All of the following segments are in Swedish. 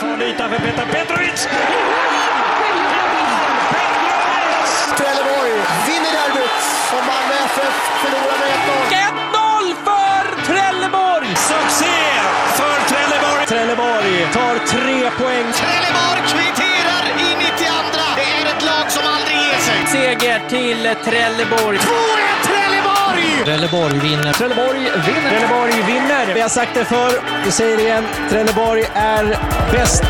farlig yta för Petar Petrovic! Trelleborg vinner derbyt och Malmö FF förlorar med 1-0. 1-0 för Trelleborg! Succé för Trelleborg! Trelleborg tar tre poäng. Trelleborg kvitterar i 92. Det är ett lag som aldrig ger sig. Seger till Trelleborg. 2-1 Trelleborg! Trelleborg vinner. Trelleborg vinner! Trelleborg vinner! Vi har sagt det förr, vi säger det igen. Trelleborg är bäst!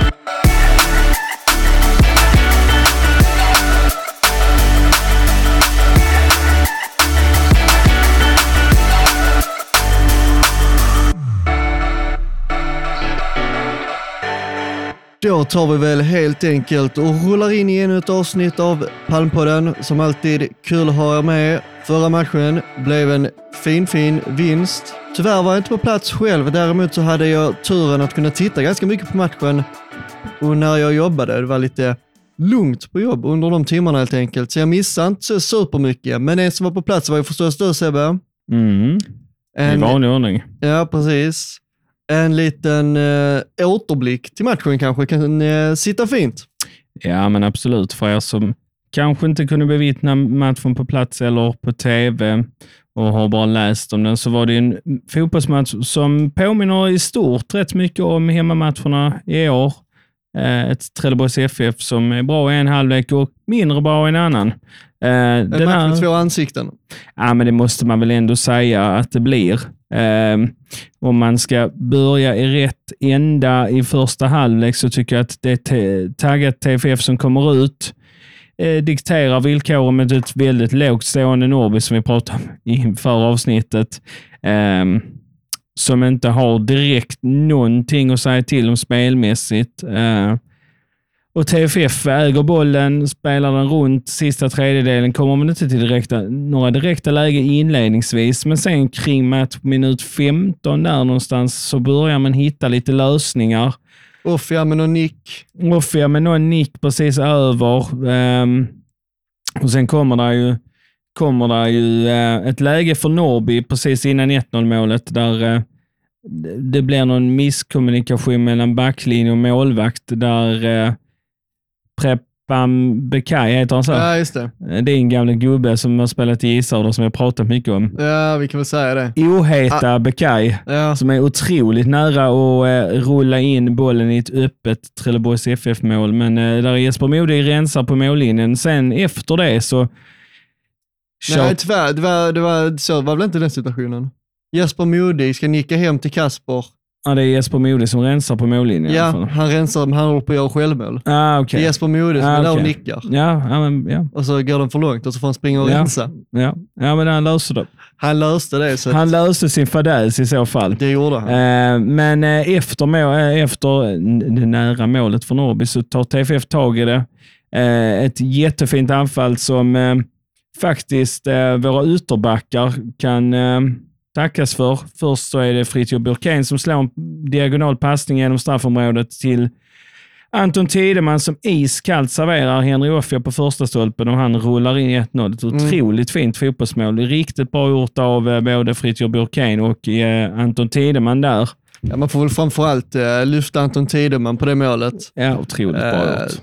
Då tar vi väl helt enkelt och rullar in i ännu ett avsnitt av Palmpodden. Som alltid, kul att ha er med. Förra matchen blev en fin, fin vinst. Tyvärr var jag inte på plats själv, däremot så hade jag turen att kunna titta ganska mycket på matchen och när jag jobbade. Det var lite lugnt på jobb under de timmarna helt enkelt, så jag missade inte så supermycket. Men en som var på plats var ju förstås du Sebbe. Mm, i En, vanlig ordning. Ja, precis. En liten eh, återblick till matchen kanske kan eh, sitta fint. Ja, men absolut. För er som kanske inte kunde bevittna matchen på plats eller på tv och har bara läst om den, så var det en fotbollsmatch som påminner i stort rätt mycket om hemmamatcherna i år. Eh, Ett Trelleborgs FF som är bra i en halvlek och mindre bra i en annan. Eh, En den match med två ansikten. Ja, men det måste man väl ändå säga att det blir. Ehm, om man ska börja i rätt ända i första halvlek så tycker jag att det är taggat TFF som kommer ut eh, dikterar villkoren med ett väldigt lågt stående Norrby som vi pratade om inför avsnittet. Eh, som inte har direkt någonting att säga till om spelmässigt. Eh, och TFF äger bollen, spelar den runt sista tredjedelen, kommer man inte till direkta, några direkta lägen inledningsvis, men sen kring match minut 15 där någonstans så börjar man hitta lite lösningar. Offia med någon nick. Offia med någon nick precis över. Um, och sen kommer det ju, kommer det ju uh, ett läge för Norby precis innan 1-0 målet där uh, det- blir någon misskommunikation mellan backlinje och målvakt där eh, Prepam Bekai, heter han så? Ja, just det. Det är en gammal gubbe som har spelat i ishockey som jag pratat mycket om. Ja, vi kan väl säga det. Oheta Bekai Ja, som är otroligt nära att eh, rulla in bollen i ett öppet Trelleborgs FF-mål, men eh, där Jesper Modig rensar på mållinjen. Sen efter det så... kör- nej tyvärr, det var, det var, så var väl inte den situationen. Jesper Modig ska nicka hem till Kasper. Ja, det är Jesper Modig som rensar på mållinjen. i alla Ja, fall. han rensar, men han håller på att göra självmål. Ah, Det okej. är Jesper Modig som Ah, är där och okej. nickar. Ja, ja, men, ja, Och så går den för långt och så får han springa och Ja. rensa. ja. ja, men han löste det. Han löste det, så Han löste sin fadäs i så fall. det gjorde han. Eh, Men eh, efter, må- eh, efter det nära målet för Norrby så tar TFF tag i det. Eh, Ett jättefint anfall som eh, faktiskt eh, våra ytterbackar kan eh, tackas för. Först så är det Fritiof Burkén som slår en diagonal passning genom straffområdet till Anton Tideman som iskallt serverar Henry Offia på första stolpen och han rullar in 1-0. Ett otroligt fint fotbollsmål. Riktigt bra gjort av eh, både Fritiof Burkén och eh, Anton Tideman där. Ja, man får väl framförallt eh, lyfta Anton Tideman på det målet. Ja, otroligt bra Eh, gjort.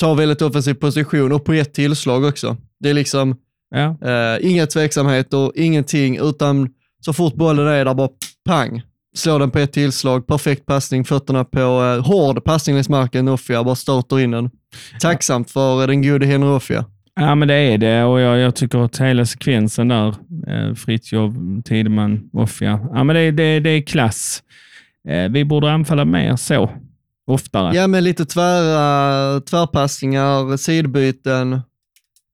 Tar väldigt offensiv position och på ett tillslag också. Det är liksom Ja. eh, inga tveksamheter, ingenting, utan så fort bollen är där bara pang. Slår den på ett tillslag, perfekt passning, fötterna på eh, hård passning längs marken, Offia bara startar in den. Tacksamt för eh, den gode Henry Offia. ja, men det är det och jag, jag tycker att hela sekvensen där, eh, Fritiof, Tideman, Offia, ja, men det, det, det är klass. Eh, vi borde anfalla mer så, oftare. Ja, med lite tvära, tvärpassningar, sidbyten,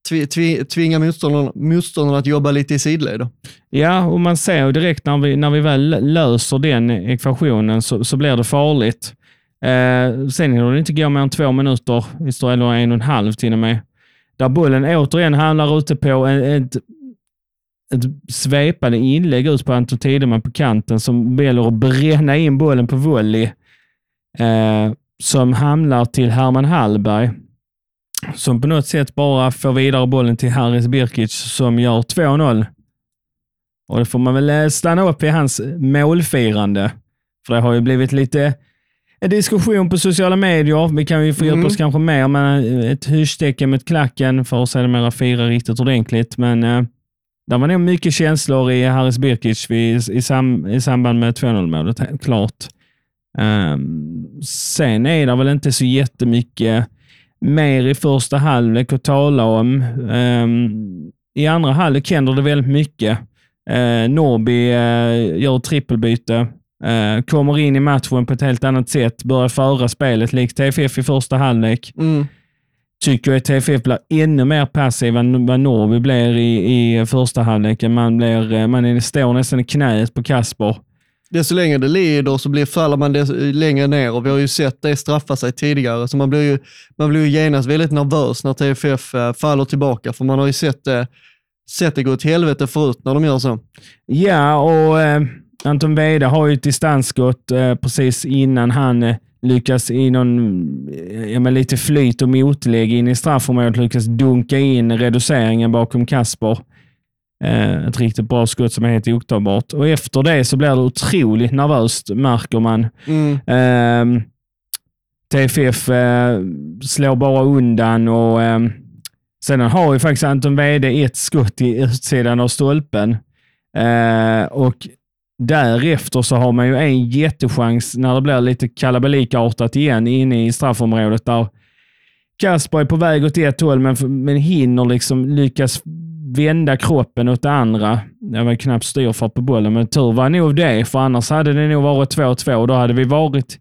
tvi, tvi, tvinga motståndarna, motståndarna att jobba lite i sidled. Ja, och man ser ju direkt när vi, när vi väl löser den ekvationen så, så blir det farligt. Eh, sen hinner det inte gå mer än två minuter, vi står- eller en och en halv till och med, där bollen återigen hamnar ute på ett, ett svepande inlägg ut på Anton Tideman på kanten som väljer att bränna in bollen på volley. Eh, som hamnar till Herman Hallberg som på något sätt bara får vidare bollen till Haris Birkic som gör 2-0. Och det får man väl eh, stanna upp i hans målfirande. För det har ju blivit lite en diskussion på sociala medier. Vi kan ju fördjupa Mm. oss kanske mer med ett hyschtecken med klacken för att sedermera fira riktigt ordentligt. Men eh, det var nog mycket känslor i Haris Birkic vid, i, sam, i samband med 2-0-målet, helt klart. Um, sen är det väl inte så jättemycket mer i första halvlek att tala om. Ehm, I andra halvlek händer det väldigt mycket. Uh, Norby eh, gör trippelbyte, eh, kommer in i matchen på ett helt annat sätt, börjar föra spelet likt TFF i första halvlek. Mm. Tycker att TFF blir ännu mer passiv än vad Norby blir i, i första halvleken. Man, blir, eh, man står nästan i knäet på Kasper. Desto längre det lider så blir, faller man desto längre ner och vi har ju sett det straffa sig tidigare. Så man blir ju, man blir ju genast väldigt nervös när TFF eh, faller tillbaka, för man har ju sett det, sett det gå åt helvete förut när de gör så. Ja, och eh, Anton Weide har ju ett distansskott eh, precis innan han eh, lyckas i någon, eh, ja, men lite flyt och motlägg in i straffområdet lyckas dunka in reduceringen bakom Kasper. Eh, ett riktigt bra skott som är helt otagbart. Och efter det så blir det otroligt nervöst, märker man. Mm. Ehm, TFF eh, slår bara undan och ehm, sen har ju faktiskt Anton Wede ett skott i utsidan av stolpen. Eh, och därefter så har man ju en jättechans när det blir lite kalabalikartat igen inne i straffområdet där Kasper är på väg åt ett håll men, men hinner liksom lyckas vända kroppen åt det andra. Det var knappt styrfart på bollen, men tur var nog det, för annars hade det nog varit 2-2. Då hade vi varit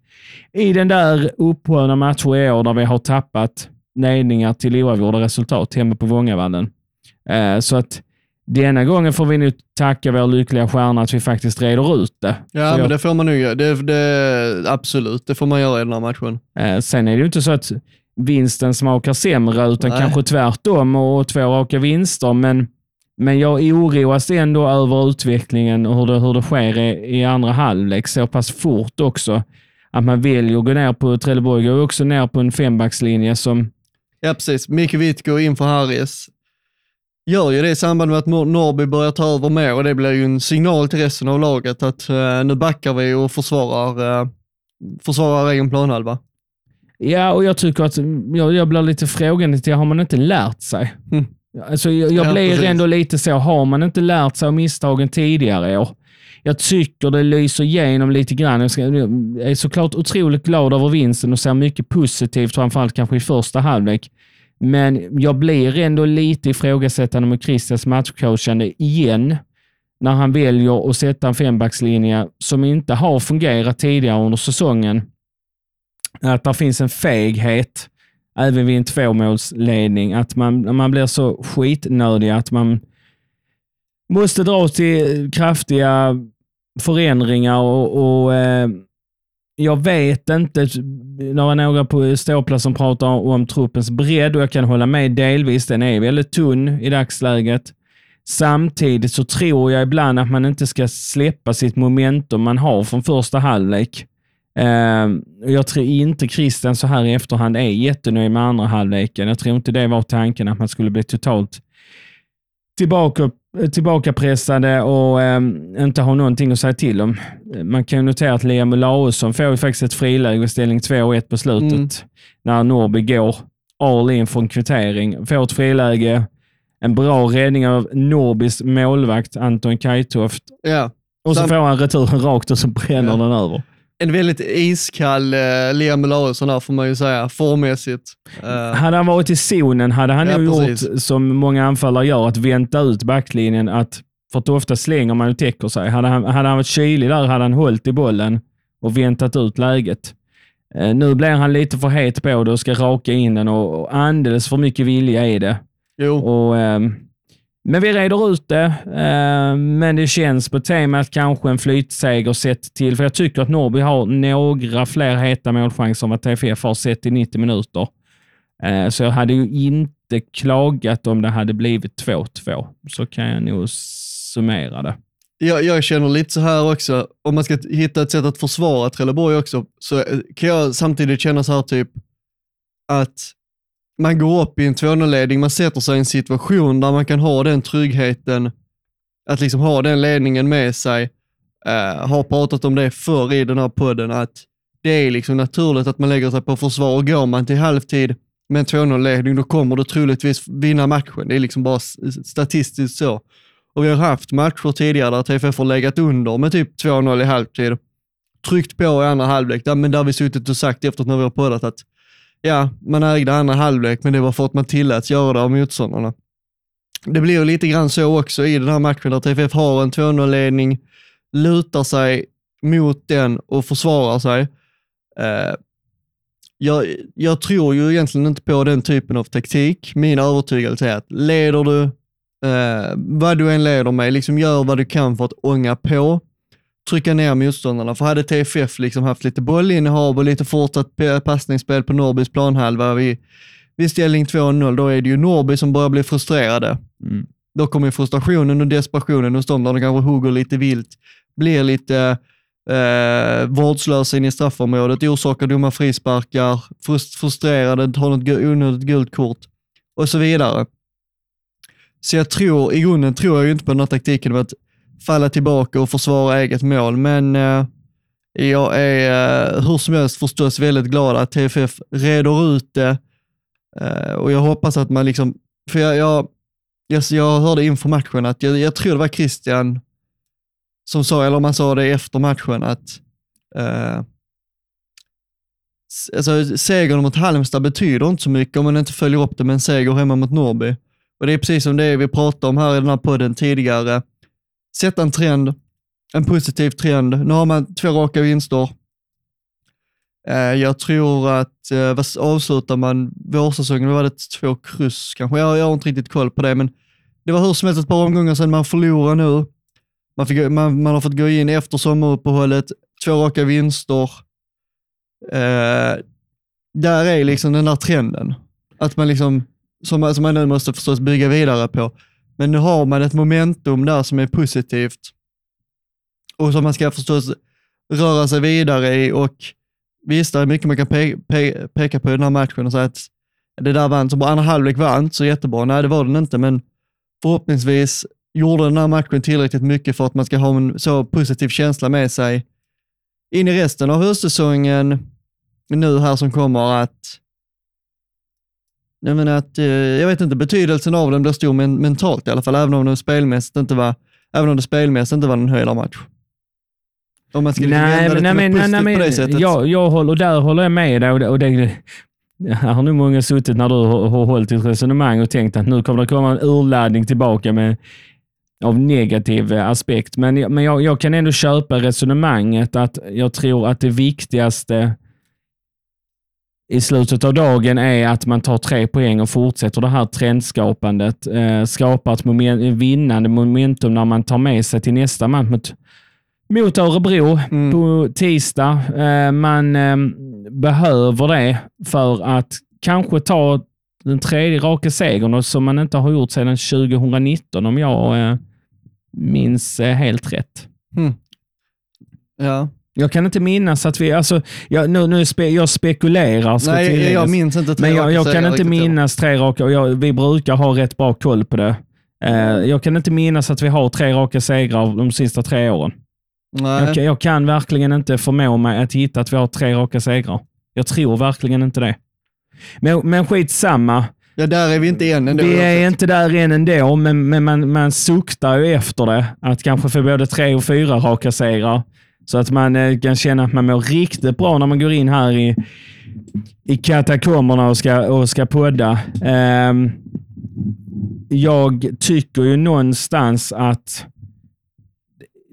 i den där upphållna matcher i år där vi har tappat ledningar till oavgjorda resultat hemma på Vångavallen. Eh, så att denna gången får vi nu tacka vår lyckliga stjärna att vi faktiskt reder ut det. Ja, För men jag- det får man nog göra. Det, det, absolut, det får man göra i den här matchen. Eh, sen är det ju inte så att vinsten smakar sämre, utan Nej. kanske tvärtom och två raka vinster. Men, men jag oroas ändå över utvecklingen och hur det, hur det sker i, i andra halvlek så pass fort också. Att man väljer att gå ner på Trelleborg, går också ner på en fembackslinje som Ja, precis. Micke Witt går in för Harris. Gör ju det i samband med att Nor- Norrby börjar ta över mer och det blir ju en signal till resten av laget att eh, nu backar vi och försvarar, uh, försvarar egen planhalva. Ja, och jag tycker att jag, jag blir lite frågande till, har man inte lärt sig? Mm. Alltså, jag jag Ja, blir precis. ändå lite så, har man inte lärt sig av misstagen tidigare år? Jag tycker det lyser igenom lite grann. Jag, ska, jag är såklart otroligt glad över vinsten och ser mycket positivt, framförallt kanske i första halvlek. Men jag blir ändå lite ifrågasättande med Christians matchcoachande igen, när han väljer att sätta en fembackslinje som inte har fungerat tidigare under säsongen att det finns en feghet även vid en tvåmålsledning. Att man, man blir så skitnödig att man måste dra till kraftiga förändringar och, och eh, jag vet inte, det var några på ståplats som pratar om truppens bredd och jag kan hålla med delvis. Den är väldigt tunn i dagsläget. Samtidigt så tror jag ibland att man inte ska släppa sitt momentum man har från första halvlek. Eh, jag tror inte Christian så här i efterhand är jättenöjd med andra halvleken. Jag tror inte det var tanken att man skulle bli totalt tillbaka, tillbakapressade och eh, inte ha någonting att säga till om. Man kan ju notera att Liam Olausson får ju faktiskt ett friläge i ställning 2-1 på slutet Mm. när Norrby går all in för en kvittering. Får ett friläge, en bra räddning av Norrbys målvakt Anton Kajtoft Ja. och så Sam- får han returen rakt och så bränner Ja. den över. En väldigt iskall eh, Liam Olausson här får man ju säga, formmässigt. Eh, Hade han varit i zonen hade han Ja, nog precis. gjort som många anfallare gör, att vänta ut backlinjen. Att, för att ofta slänger man och täcker sig. Hade han, hade han varit kylig där hade han hållit i bollen och väntat ut läget. Eh, nu blir han lite för het på det och ska raka in den och, och alldeles för mycket vilja i det. jo, Och, ehm, men vi reder ut det, eh, men det känns på temat kanske en flytseger sett till, för jag tycker att Norrby har några fler heta målchanser än vad TFF har sett i 90 minuter. Eh, så jag hade ju inte klagat om det hade blivit 2-2. Så kan jag nog summera det. jag, jag känner lite så här också, om man ska hitta ett sätt att försvara Trelleborg också, så kan jag samtidigt känna så här typ att man går upp i en 2-0-ledning, man sätter sig i en situation där man kan ha den tryggheten, att liksom ha den ledningen med sig. Uh, har pratat om det förr i den här podden, att det är liksom naturligt att man lägger sig på försvar och går man till halvtid med en 2-0-ledning, då kommer du troligtvis vinna matchen. Det är liksom bara statistiskt så. Och vi har haft matcher tidigare där TFF har legat under med typ 2-0 i halvtid, tryckt på i andra halvlek, där, men där vi suttit och sagt efter när vi har poddat att ja, man ägde andra halvlek, men det var för att man tilläts göra det av motståndarna. Det blir lite grann så också i den här matchen där TFF har en 2-0-ledning, lutar sig mot den och försvarar sig. Eh, jag, jag tror ju egentligen inte på den typen av taktik. Min övertygelse är att leder du, eh, vad du än leder med, liksom gör vad du kan för att ånga på, trycka ner motståndarna. För hade TFF liksom haft lite bollinnehav och lite fortsatt passningsspel på Norrbys planhalva vid, vid ställning 2-0, då är det ju Norrby som börjar bli frustrerade. Mm. Då kommer frustrationen och desperationen hos dem där de kanske hugger lite vilt, blir lite eh, vårdslösa in i straffområdet, orsakar dumma frisparkar, frust- frustrerade, tar något onödigt gult kort och så vidare. Så jag tror, i grunden tror jag ju inte på den här taktiken med att falla tillbaka och försvara eget mål, men eh, jag är eh, hur som helst förstås väldigt glad att TFF reder ut det eh, och jag hoppas att man liksom, för jag, jag, jag, jag hörde inför matchen att jag, jag tror det var Christian som sa, eller om han sa det efter matchen, att eh, alltså, segern mot Halmstad betyder inte så mycket om man inte följer upp det med en seger hemma mot Norrby. Och det är precis som det vi pratade om här i den här podden tidigare. Sätta en trend, en positiv trend. Nu har man två raka vinster. Eh, jag tror att, eh, vad avslutar man vårsäsongen, vad var det två kryss kanske? Jag, jag har inte riktigt koll på det, men det var hur som helst ett par omgångar sedan man förlorade nu. Man, fick, man, man har fått gå in efter sommaruppehållet, två raka vinster. Eh, där är liksom den där trenden. Att man liksom, som, som man nu måste förstås bygga vidare på. Men nu har man ett momentum där som är positivt. Och som man ska förstås röra sig vidare i. Och visst, det är mycket man kan pe pe peka på i den här matchen och säga att det där vann, så bara andra halvlek var inte så jättebra. Nej, det var den inte, men förhoppningsvis gjorde den här matchen tillräckligt mycket för att man ska ha en så positiv känsla med sig in i resten av höstsäsongen. Nu här som kommer att jag menar att, eh, jag vet inte, betydelsen av den blir stor men, mentalt i alla fall, även om det spelmässigt inte var, även om det spelmässigt inte var en höjdarmatch. Om man ska liksom Nej, men, det nej, men, nej, positivt på det men sättet. jag, jag håller, där håller jag med dig. Och det, och det, här har nog många suttit när du har, har hållit ditt resonemang och tänkt att nu kommer det komma en urladdning tillbaka med, av negativ eh, aspekt. Men, men jag, jag kan ändå köpa resonemanget att jag tror att det viktigaste i slutet av dagen är att man tar tre poäng och fortsätter det här trendskapandet. Eh, skapar ett moment, vinnande momentum när man tar med sig till nästa match mot, mot Örebro Mm. på tisdag. Eh, man eh, behöver det för att kanske ta den tredje raka segern som man inte har gjort sedan 2019 om jag eh, minns eh, helt rätt. Ja. Jag kan inte minnas att vi, alltså, jag, nu, nu spe, jag spekulerar ska Nej, tilläggas. jag minns inte tre Men jag, jag kan inte minnas tre raka, och jag, vi brukar ha rätt bra koll på det. Eh, jag kan inte minnas att vi har tre raka segrar de sista tre åren. Nej. Jag, kan- jag kan verkligen inte förmå mig att hitta att vi har tre raka segrar. Jag tror verkligen inte det. Men, men skitsamma. Ja, där är vi inte än ändå. Vi är inte där än ändå, men, men man, man suktar ju efter det. Att kanske få både tre och fyra raka segrar. Så att man eh, kan känna att man mår riktigt bra när man går in här i, i katakomberna och ska, och ska podda. Ehm, jag tycker ju någonstans att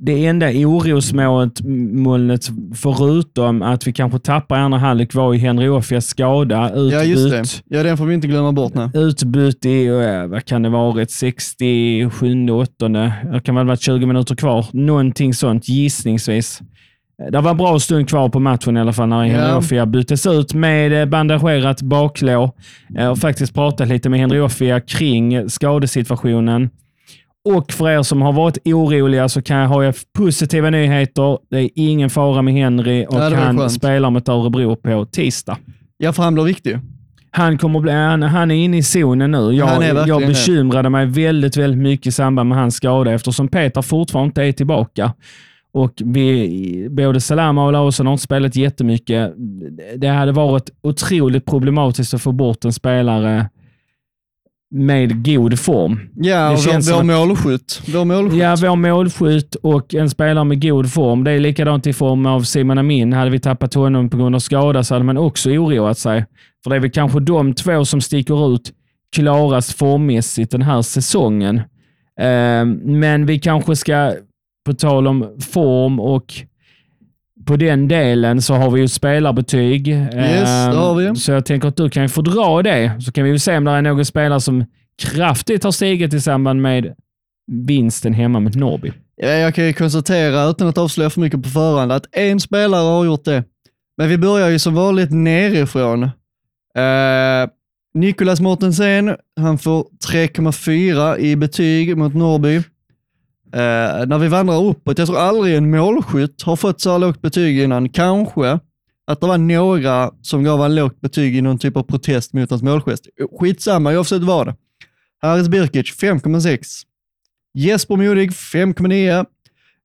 det enda orosmolnet, förutom att vi kanske tappar andra halvlek, var ju Henry Offias skada. Utbytt, Ja, just det. Ja, den får vi inte glömma bort nu. utbytt i, eh, vad kan det varit, 67, 8. Det kan väl ha varit 20 minuter kvar. Någonting sånt, gissningsvis. Eh, Det var en bra stund kvar på matchen i alla fall när Henry. Offia byttes ut med eh, bandagerat baklå. Jag har faktiskt pratat lite med Henry Offia kring skadesituationen. Och för er som har varit oroliga så kan jag ha jag positiva nyheter. Det är ingen fara med Henry och Ja, han skönt. spelar mot Örebro på tisdag. Ja, för han blir viktig. Han, kommer bli, han, han är inne i zonen nu. Jag, jag det. bekymrade mig väldigt, väldigt mycket i samband med hans skada eftersom Peter fortfarande inte är tillbaka. Och vi, både Salama och Larsson har inte spelat jättemycket. Det hade varit otroligt problematiskt att få bort en spelare med god form. Ja, Det och känns vår, vår målskytt. Vår målskytt. Ja, vår målskytt och en spelare med god form. Det är likadant i form av Simon Amin. Hade vi tappat honom på grund av skada så hade man också oroat sig. För det är väl kanske de två som sticker ut klarast formmässigt den här säsongen. Eh, Men vi kanske ska, på tal om form och på den delen så har vi ju spelarbetyg. Yes, det har vi. Så jag tänker att du kan ju få dra det, så kan vi väl se om det är någon spelare som kraftigt har stigit i samband med vinsten hemma mot Norrby. Ja, jag kan ju konstatera, utan att avslöja för mycket på förhand, att en spelare har gjort det. Men vi börjar ju som vanligt nerifrån. Uh, Nicolas Mortensen, han får 3,4 i betyg mot Norrby. Eh, när vi vandrar uppåt, jag tror aldrig en målskytt har fått så här lågt betyg innan. Kanske att det var några som gav en lågt betyg i någon typ av protest mot hans målgest. Skitsamma, oavsett vad det. Haris Birkic 5,6. Jesper Modig 5,9.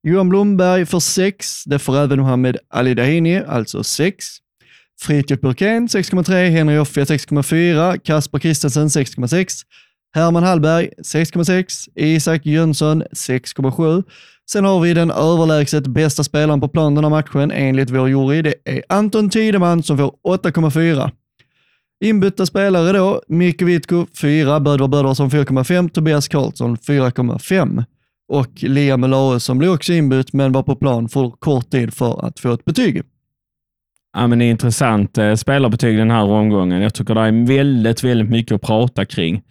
Johan Blomberg för 6. Det får även Mohamed Ali Dahini, alltså 6. Fritiof Burkén 6,3. Henry Offia 6,4. Kasper Kristensen 6,6. Herman Hallberg 6,6. Isak Jönsson 6,7. Sen har vi den överlägset bästa spelaren på plan den här matchen enligt vår jury. Det är Anton Tideman som får 8,4. Inbytta spelare då, Mikko Witko, 4, Bödvar Bödvarsson 4,5, Tobias Karlsson 4,5 och Liam Mullau som blev också inbytt men var på plan för kort tid för att få ett betyg. Ja, men det är intressant eh, spelarbetyg den här omgången. Jag tycker det är väldigt, väldigt mycket att prata kring.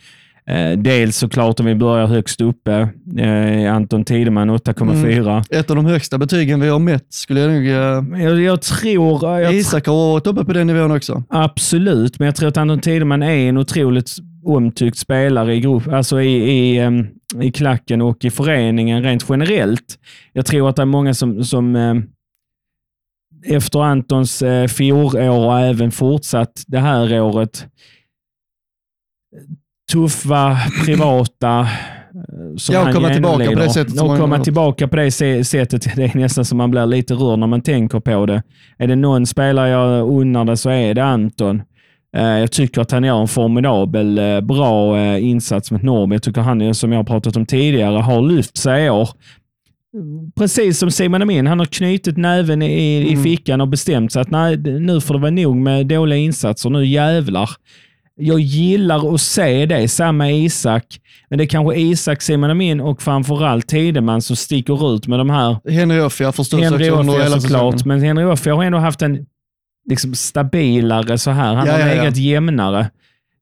Eh, dels såklart om vi börjar högst uppe, eh, Anton Tideman 8,4. Ett av de högsta betygen vi har mätt skulle jag nog... Eh, Jag, jag tror... Jag, Isak har varit uppe på den nivån också. Absolut, men jag tror att Anton Tideman är en otroligt omtyckt spelare i, grupp, alltså i, i, em, i klacken och i föreningen rent generellt. Jag tror att det är många som, som em, efter Antons eh, fjolår och även fortsatt det här året tuffa, privata eh, som Ja, och komma tillbaka på det sättet Och komma tillbaka på det sättet. Det är nästan som man blir lite rörd när man tänker på det. Är det någon spelare jag unnar det så är det Anton. Eh, Jag tycker att han gör en formidabel, eh, bra insats mot Norrby. Jag tycker han, som jag har pratat om tidigare, har lyft sig i år. Precis som Simon Amin, han har knutit näven i, i Mm. fickan och bestämt sig att nej, nu får det vara nog med dåliga insatser. Nu jävlar. Jag gillar att se det. Samma Isak. Men det är kanske Isak, Simon Amin och framförallt Tideman som sticker ut med de här Henry Offia förstås Henry också under hela såklart, men Henry Offia har ändå haft en liksom stabilare så här. Han Ja, har ja, ja. legat jämnare.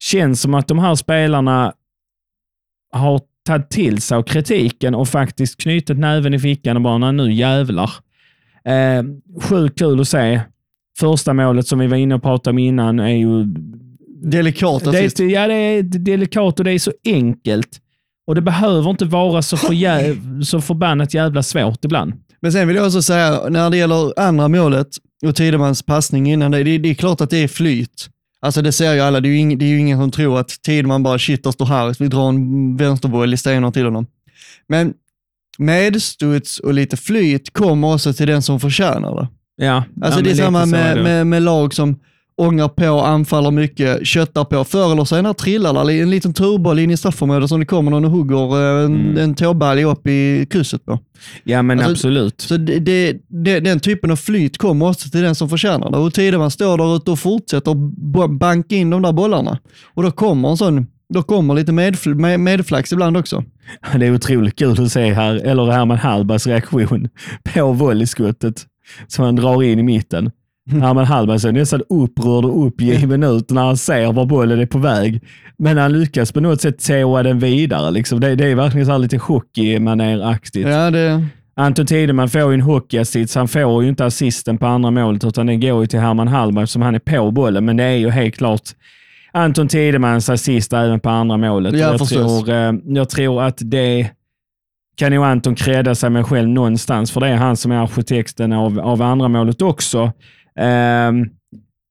Känns som att de här spelarna har tagit till sig av kritiken och faktiskt knutit näven i fickan och bara, "Nej, nu jävlar. Eh, sjukt kul att se. Första målet som vi var inne och pratade om innan är ju Delikat det är, ja, det är delikat och det är så enkelt. Och det behöver inte vara så, för så förbannat jävla svårt ibland. Men sen vill jag också säga, när det gäller andra målet och Tidemans passning innan det, det, det är klart att det är flyt. Alltså det ser ju alla, det är ju ingen, det är ju ingen som tror att Tideman bara shit, där står Harris, vi drar en vänsterboll i stenar till honom. Men medstuds och lite flyt kommer också till den som förtjänar det. Ja, Alltså ja, det är samma med, med, med lag som ångar på, anfaller mycket, köttar på. Förr eller senare trillar en liten turboll in i straffområdet som det kommer någon och hugger eh, en, Mm. en tåbalj upp i krysset på. Ja, men Alltså, absolut. Så det, det, det, den typen av flyt kommer också till den som förtjänar det. Och Tideman står där ute och fortsätter banka in de där bollarna. Och då kommer en sån, då kommer lite medfl- med, medflax ibland också. Det är otroligt kul att se här, eller Herman Hallbergs reaktion på volleyskottet som han drar in i mitten. Herman Hallberg ser nästan upprörd och uppgiven ut när han ser var bollen är på väg. Men han lyckas på något sätt tåa den vidare. Liksom. Det, det är verkligen så här lite hockeymanéraktigt. Ja, det, Anton Tideman får ju en hockeyassist. Han får ju inte assisten på andra målet, utan den går ju till Herman Hallberg som han är på bollen. Men det är ju helt klart Anton Tidemans assist även på andra målet. Ja, jag, förstås. tror, eh, jag tror att det kan ju Anton credda sig med själv någonstans, för det är han som är arkitekten av, av andra målet också. Ehm,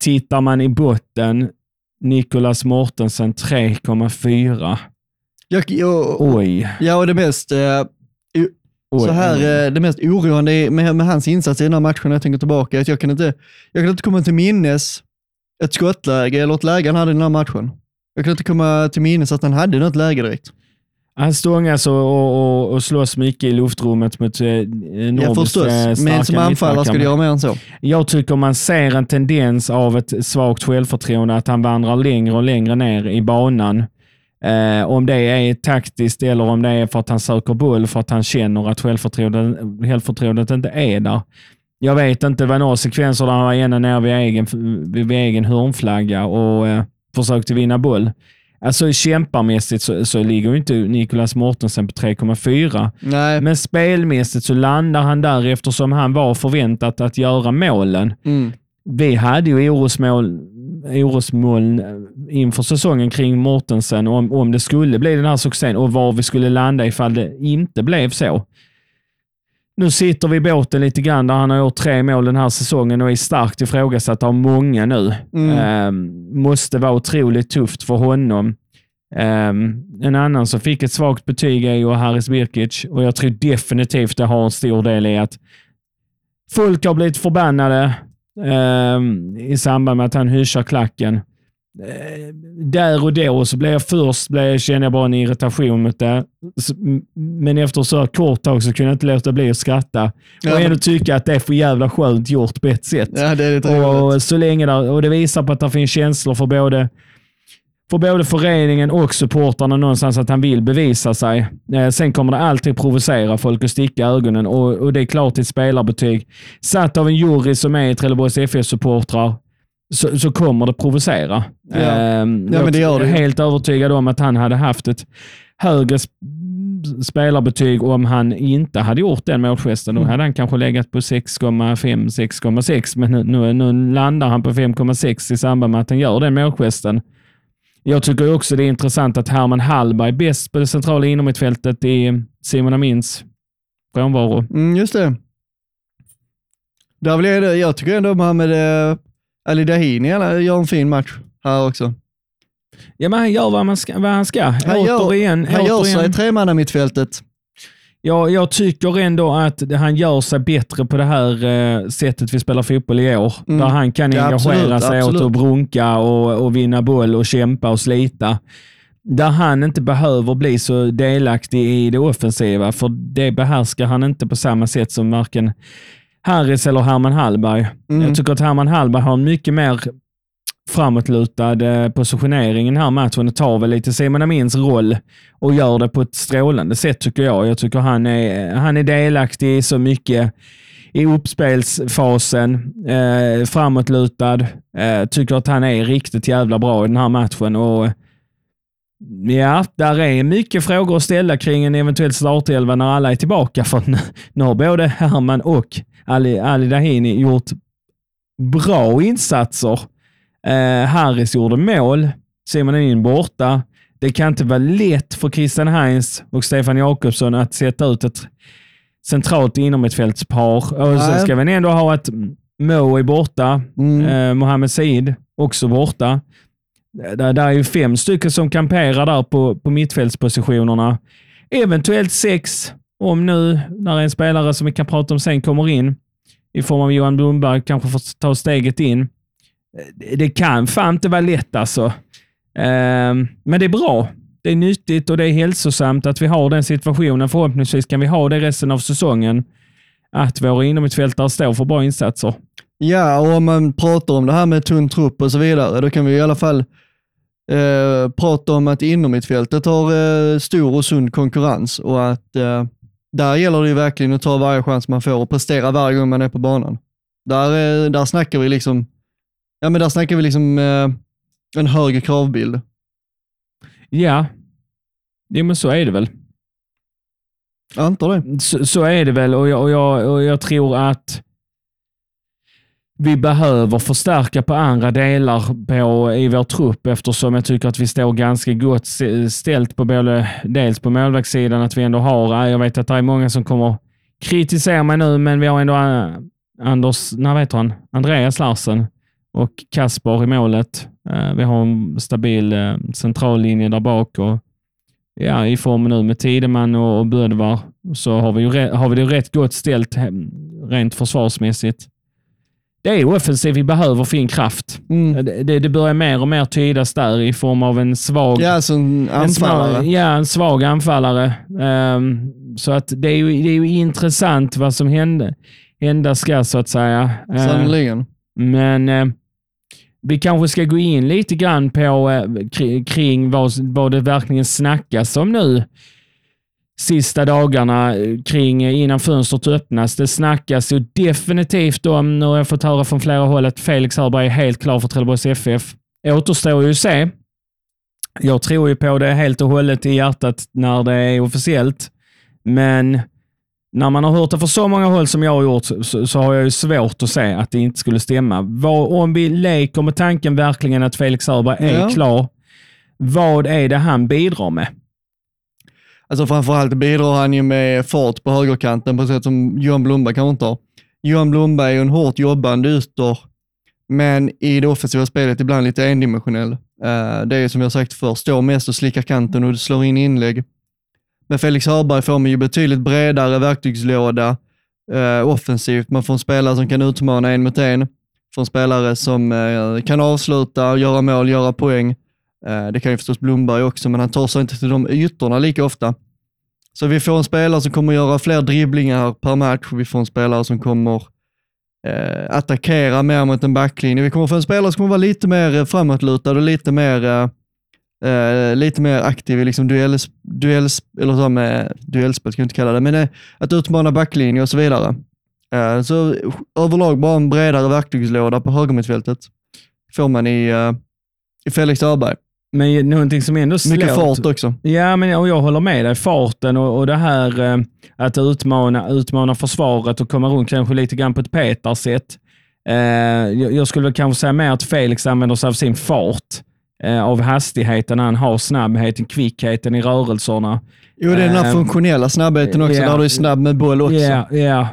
tittar man i botten, Nicolas Mortensen 3,4. jag, jag, Oj. Ja, och det mest, eh, så här, eh, det mest oroande med, med hans insats i den här matchen, när jag tänker tillbaka, att jag kan inte, jag kan inte komma till minnes ett skottläge eller ett läge han hade i den här matchen. Jag kan inte komma till minnes att han hade något läge direkt. Han stångas och, och, och, slåss mycket i luftrummet mot eh, Ja, förstås, men som anfallare ska du göra mer än så. Jag tycker man ser en tendens av ett svagt självförtroende, att han vandrar längre och längre ner i banan. Eh, om det är taktiskt eller om det är för att han söker boll, för att han känner att självförtroendet, självförtroendet inte är där. Jag vet inte, det var några sekvenser där han var ena nere vid egen, vid egen hörnflagga och eh, försökte vinna boll. Alltså kämparmässigt så, så ligger ju inte Nicolas Mortensen på 3,4. Nej, Men spelmässigt så landar han där eftersom han var förväntad att göra målen. mm. Vi hade ju orosmål, orosmoln inför säsongen kring Mortensen om, om det skulle bli den här succén och var vi skulle landa ifall det inte blev så. Nu sitter vi i båten lite grann där han har gjort tre mål den här säsongen och är starkt ifrågasatt av många nu. Mm. Ehm, måste vara otroligt tufft för honom. Ehm, en annan som fick ett svagt betyg är ju Haris Birkic och jag tror definitivt det har en stor del i att folk har blivit förbannade ehm, i samband med att han hyschar klacken. Eh, där och då så blev jag först blev, jag- kände jag bara en irritation mot det. Men efter så kort tag så kunde jag inte låta bli att skratta. Ja, och ändå tycka att det är för jävla skönt gjort på ett sätt. ja, det roligt. Och, så länge där, och det visar på att det finns känslor för både, för både föreningen och supportrarna någonstans att han vill bevisa sig. Eh, sen kommer det alltid provocera folk och sticka ögonen och, och det är klart ett spelarbetyg. Satt av en jury som är Trelleborgs FF-supportrar så, så kommer det provocera. Ja. Ehm, Ja, men det gör jag det är ju. helt övertygad om att han hade haft ett högre sp- spelarbetyg om han inte hade gjort den målgesten. Då Mm. hade han kanske legat på 6,5, 6,6 men nu, nu, nu landar han på 5,6 i samband med att han gör den målgesten. Jag tycker också det är intressant att Herman Hallberg är bäst på det centrala inomhutfältet i Simon Amins frånvaro. Mm, just det. Där vill jag, jag tycker ändå Mohamed Ali Dahini eller, gör en fin match här också. Ja, men han gör vad, man ska, vad han ska. Han gör, återigen, han gör återigen. sig tremanna mittfältet. Jag, jag tycker ändå att han gör sig bättre på det här eh, sättet vi spelar fotboll i år. Mm. Där han kan Ja, engagera absolut, sig absolut. åt att brunka och, och vinna boll och kämpa och slita. Där han inte behöver bli så delaktig i det offensiva, för det behärskar han inte på samma sätt som varken Harris eller Herman Hallberg. Mm. Jag tycker att Herman Hallberg har en mycket mer framåtlutad eh, positionering i den här matchen och tar väl lite Simon Amins roll och gör det på ett strålande sätt tycker jag. Jag tycker han är, han är delaktig i så mycket i uppspelsfasen, eh, framåtlutad. Eh, tycker att han är riktigt jävla bra i den här matchen. Och Ja, där är mycket frågor att ställa kring en eventuell startelva när alla är tillbaka. För nu har både Herman och Ali, Ali Dahini gjort bra insatser. Eh, Harris gjorde mål. Simon in borta. Det kan inte vara lätt för Christian Heinz och Stefan Jakobsson att sätta ut ett centralt inomhutfältspar. Och sen ska vi ändå ha att Mo är borta. Mm. Eh, Mohamed Said också borta. Där, där är ju fem stycken som kamperar där på, på mittfältspositionerna. Eventuellt sex om nu, när en spelare som vi kan prata om sen kommer in i form av Johan Blomberg, kanske får ta steget in. Eh, det kan fan inte vara lätt alltså. Ehm, men det är bra. Det är nyttigt och det är hälsosamt att vi har den situationen. Förhoppningsvis kan vi ha det resten av säsongen. Att våra inomhusfältare står för bra insatser. Ja, och om man pratar om det här med tunn trupp och så vidare, då kan vi i alla fall eh, prata om att inomhusfältet har eh, stor och sund konkurrens och att eh, där gäller det ju verkligen att ta varje chans man får och prestera varje gång man är på banan. Där, eh, där snackar vi liksom, ja men där snackar vi liksom eh, en högre kravbild. Ja, jo, men så är det väl. Jag antar det. Så, så är det väl och jag, och, jag, och jag tror att vi behöver förstärka på andra delar på, i vår trupp eftersom jag tycker att vi står ganska gott ställt på både, dels på målvaktssidan, att vi ändå har, jag vet att det är många som kommer kritisera mig nu, men vi har ändå eh, Anders, när vet han, Andreas Larsen och Kasper i målet. Eh, vi har en stabil eh, centrallinje där bak och ja, i form nu med Tideman och, Bödvar så har vi, ju, har vi det rätt gott ställt rent försvarsmässigt. Det är offensivt vi behöver få in kraft. Mm. Det, det, börjar mer och mer tydas där i form av en svag Ja, alltså en en, svag, anfallare. ja, en svag anfallare. Ehm, så att det är, ju, det är ju intressant vad som hände, hända ska så att säga. Ehm, Sannoliken. men eh, vi kanske ska gå in lite grann på kri- kring vad, vad det verkligen snackas om nu sista dagarna eh, kring eh, innan fönstret öppnas. Det snackas ju definitivt om, och jag har fått höra från flera håll, att Felix Hörberg är helt klar för Trelleborgs FF. Återstår ju att se. Jag tror ju på det helt och hållet i hjärtat när det är officiellt, men när man har hört det från så många håll som jag har gjort så, så har jag ju svårt att se att det inte skulle stämma. Vad, om vi leker med tanken verkligen att Felix Hörberg är Ja. klar, vad är det han bidrar med? Alltså framförallt bidrar han ju med fart på högerkanten på ett sätt som Johan Blomberg kanske inte har. Johan Blomberg är ju en hårt jobbande ytter, men i det offensiva spelet ibland lite endimensionell. Eh, det är som jag sagt förr, står mest och slickar kanten och slår in inlägg. Men Felix Hörberg får man ju betydligt bredare verktygslåda eh, offensivt. Man får en spelare som kan utmana en mot en. Får en spelare som eh, kan avsluta, göra mål, göra poäng. Eh, det kan ju förstås Blomberg också, men han tar sig inte till de ytorna lika ofta. Så vi får en spelare som kommer göra fler dribblingar per match. Vi får en spelare som kommer eh, attackera mer mot en backlinje. Vi kommer få en spelare som kommer vara lite mer eh, framåtlutad och lite mer, eh, eh, lite mer aktiv i liksom duells, duells, eller så med, duellspel, ska jag inte kalla det, men eh, att utmana backlinje och så vidare. Eh, så överlag bara en bredare verktygslåda på högermittfältet får man i, eh, i Felix Öberg. Men någonting som ändå slår... Mycket fart också. Ja, men och jag håller med dig. Farten och, och det här eh, att utmana, utmana försvaret och komma runt kanske lite grann på ett petarsätt. Eh, jag, jag skulle kanske säga mer att Felix använder sig av sin fart, eh, av hastigheten han har, snabbheten, kvickheten i rörelserna. Jo, det är den här Eh, funktionella snabbheten också, ja. där du är snabb med boll också. Ja, ja. Eh,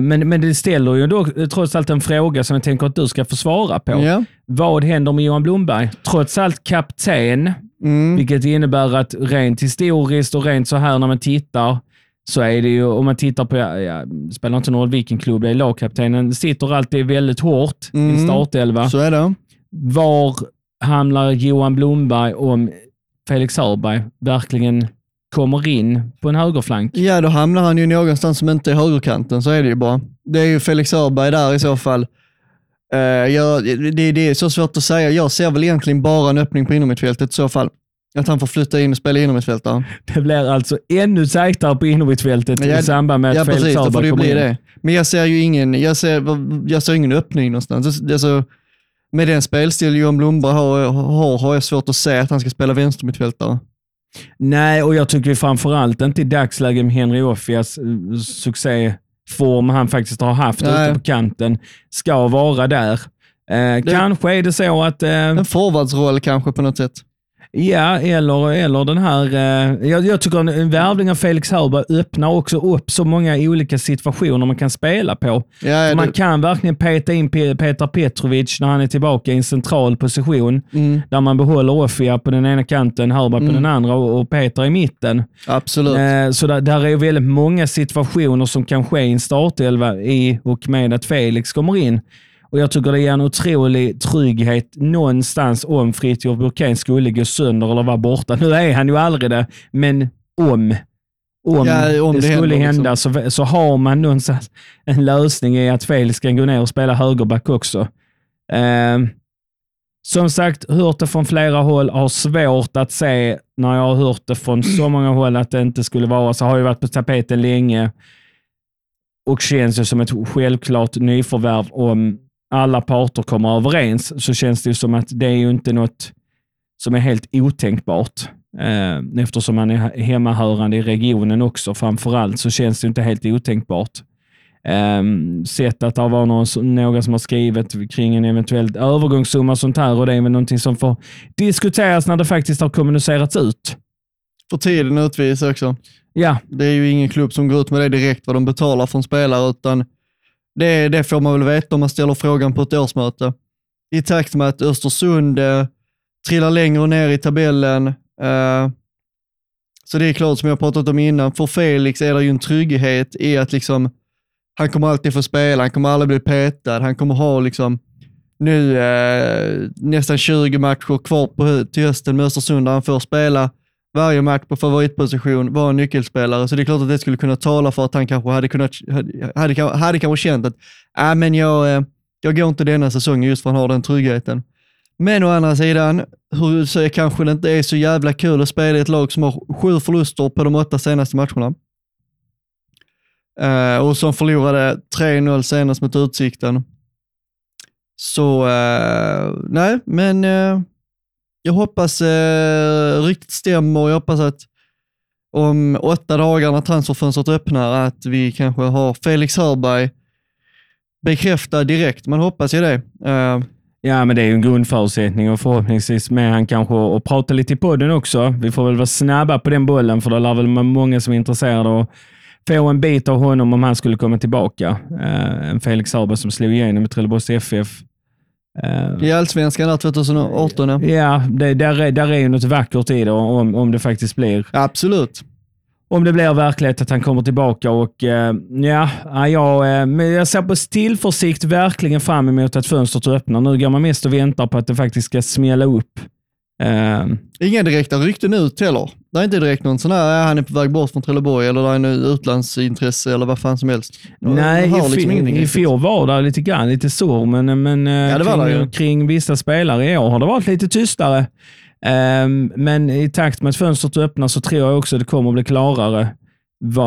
men, men det ställer ju då trots allt en fråga som jag tänker att du ska få svara på. Ja. Vad händer med Johan Blomberg? Trots allt kapten, Mm. vilket innebär att rent historiskt och rent så här när man tittar, så är det ju, om man tittar på, ja, spelar inte någon vilken klubb det är, lagkaptenen sitter alltid väldigt hårt i Mm. startelva. Så är det. Var hamnar Johan Blomberg om Felix Hörberg verkligen kommer in på en högerflank? Ja, då hamnar han ju någonstans som inte är högerkanten, så är det ju bara. Det är ju Felix Öberg där i så fall. Uh, jag, det, det är så svårt att säga. Jag ser väl egentligen bara en öppning på innermittfältet i så fall. Att han får flytta in och spela innermittfältare. Det blir alltså ännu tajtare på innermittfältet Ja, i samband med att Ja, Felix precis. Ju kommer bli in. det. Men jag ser ju ingen, jag ser, jag ser ingen öppning någonstans. Alltså, med den spelstil Johan Blomberg har, har, har jag svårt att se att han ska spela vänstermittfältare. Nej, och jag tycker framförallt inte i dagsläge med Henry Offias eh, succéform han faktiskt har haft Nej. ute på kanten ska vara där. Eh, Kanske är det så att eh, En forwardsroll kanske på något sätt. Ja, eller, eller den här... Eh, jag, jag tycker en, en värvning av Felix Hörberg öppnar också upp så många olika situationer man kan spela på. Ja, man det, kan verkligen peta in Pe- Petar Petrovic när han är tillbaka i en central position, mm, där man behåller Offia på den ena kanten, Hörberg på Mm. den andra och, och Peter i mitten. absolut. Eh, så där, där är väldigt många situationer som kan ske i en startelva i och med att Felix kommer in. Och Jag tycker det ger en otrolig trygghet någonstans om Fritiof Burkén skulle gå sönder eller vara borta. Nu är han ju aldrig det, men om, om, Ja, om det, det skulle händer, hända så, så har man någonstans en lösning i att Felix kan gå ner och spela högerback också. Eh, som sagt, hört det från flera håll, har svårt att se när jag har hört det från så många håll att det inte skulle vara så. Har ju varit på tapeten länge och känns ju som ett självklart nyförvärv om alla parter kommer överens så känns det ju som att det är ju inte något som är helt otänkbart. Eh, eftersom man är hemmahörande i regionen också framförallt så känns det inte helt otänkbart. Um, sett att det var någon, några som har skrivit kring en eventuell övergångssumma och sånt här och det är väl någonting som får diskuteras när det faktiskt har kommunicerats ut. För tiden utvisa också. Ja, Det är ju ingen klubb som går ut med det direkt vad de betalar från spelare, utan det, det får man väl veta om man ställer frågan på ett årsmöte. I takt med att Östersund eh, trillar längre ner i tabellen, eh, Så det är klart, som jag pratat om innan, för Felix är det ju en trygghet i att liksom, han kommer alltid få spela, han kommer aldrig bli petad, han kommer ha liksom nu eh, nästan 20 matcher kvar på, till hösten med Östersund där han får spela varje match på favoritposition, var en nyckelspelare. Så det är klart att det skulle kunna tala för att han kanske hade kunnat, hade, hade, hade kanske känt att, äh, men jag, eh, jag går inte denna säsongen just för att han har den tryggheten. Men å andra sidan, hur, så är kanske det inte är så jävla kul att spela i ett lag som har sju förluster på de åtta senaste matcherna. Uh, och som förlorade 3-0 senast mot Utsikten. Så uh, nej, men uh, jag hoppas eh, ryktet stämmer och jag hoppas att om åtta dagar när transferfönstret öppnar att vi kanske har Felix Hörberg bekräftad direkt. Man hoppas ju det. Eh, Ja, men det är ju en grundförutsättning och förhoppningsvis med han kanske och prata lite i podden också. Vi får väl vara snabba på den bollen för det lär väl vara många som är intresserade och få en bit av honom om han skulle komma tillbaka. Eh, en Felix Hörberg som slog igenom i Trelleborgs FF. Eh, I Allsvenskan där 2018. ja. Det, där, är, där är ju något vackert i det om, om det faktiskt blir Absolut. om det blir verklighet att han kommer tillbaka. Och, eh, ja, ja, jag, eh, men jag ser på tillförsikt verkligen fram emot att fönstret öppnar. Nu går man mest och väntar på att det faktiskt ska smälla upp. Eh, Inga direkta rykten ut heller. Det är inte direkt någon sån här, han är på väg bort från Trelleborg eller det är nu utlandsintresse eller vad fan som helst. Nej, i, liksom i fjol var det lite grann lite så, men, men eh, Ja, kring, ju. kring vissa spelare i år har det varit lite tystare. Ehm, men i takt med att fönstret öppnar så tror jag också att det kommer att bli klarare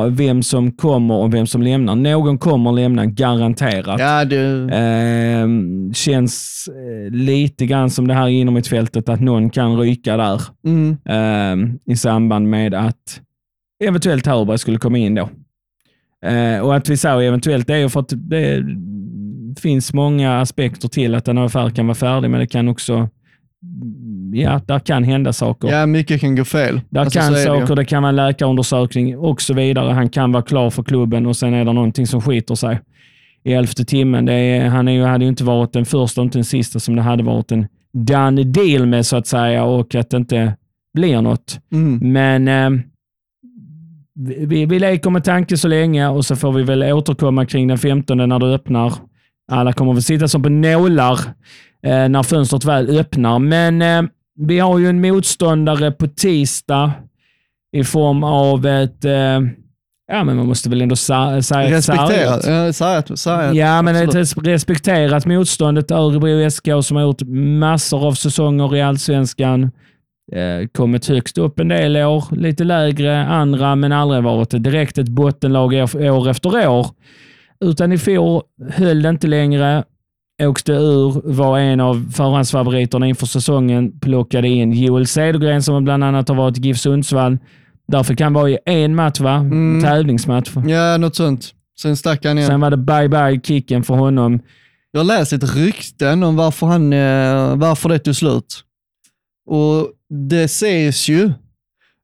vem som kommer och vem som lämnar. Någon kommer att lämna, garanterat. Ja, det, Ehm, känns eh, lite grann som det här inom ett fältet att någon kan ryka där mm, ehm, i samband med att eventuellt Hörberg skulle komma in då. Eh, och att vi säger eventuellt det är för att det finns många aspekter till att en affär kan vara färdig, men det kan också, ja, där kan hända saker. ja, mycket kan gå fel. Där Alltså, kan är det saker, det kan vara en läkarundersökning och så vidare. Han kan vara klar för klubben och sen är det någonting som skiter sig i elfte timmen. Det är, han är ju, hade ju inte varit den första och inte den sista som det hade varit en done deal med så att säga och att det inte blir något. Mm. Men eh, vi, vi leker med tanke så länge och så får vi väl återkomma kring den 15 när det öppnar. Alla kommer väl sitta som på nålar eh, när fönstret väl öppnar. Men eh, vi har ju en motståndare på tisdag i form av ett, eh, ja men man måste väl ändå säga Respekterat. sargat- sargat, sargat. Ja, men Absolut. ett res- respekterat motstånd. Ett Örebro SK som har gjort massor av säsonger i allsvenskan. Eh, kommit högst upp en del år, lite lägre andra, men aldrig varit direkt ett bottenlag år efter år. Utan i fjol höll det inte längre, åkte ur, var en av förhandsfavoriterna inför säsongen, plockade in Joel Cedergren som bland annat har varit GIF Sundsvall. Därför kan vara i en match, va? Mm. Tävlingsmatch. Ja, något sånt. Sen stack han igen. Sen var det bye-bye kicken för honom. Jag har läst lite rykten om varför, han, eh, varför det tog slut. Och det sägs ju,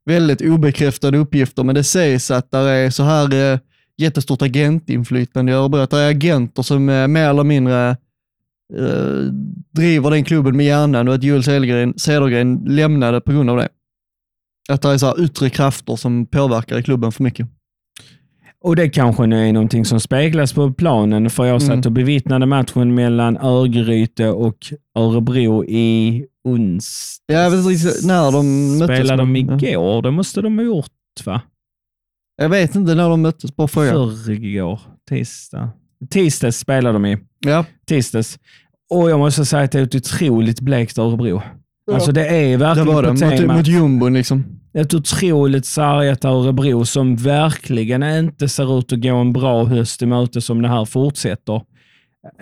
väldigt obekräftade uppgifter, men det sägs att det är så här eh, jättestort agentinflytande i Örebro. Att det är agenter som eh, mer eller mindre eh, driver den klubben med hjärnan och att Joel Cedergren, Cedergren lämnade på grund av det. Att det är så yttre krafter som påverkar i klubben för mycket. Och det kanske nu är någonting som speglas på planen, för jag satt Mm. och bevittnade matchen mellan Örgryte och Örebro i ons... Jag vet inte när de möttes. Spelade de ja. igår? Det måste de ha gjort, va? Jag vet inte när de möttes, bara fråga. Förrgår, tisdag. Tisdags spelade de i. Ja. Tisdags. Och jag måste säga att det är ett otroligt blekt Örebro. Alltså det är Det verkligen var det, på mot, temat. mot jumbon liksom. Ett otroligt sargat Örebro som verkligen inte ser ut att gå en bra höst i möte som det här fortsätter.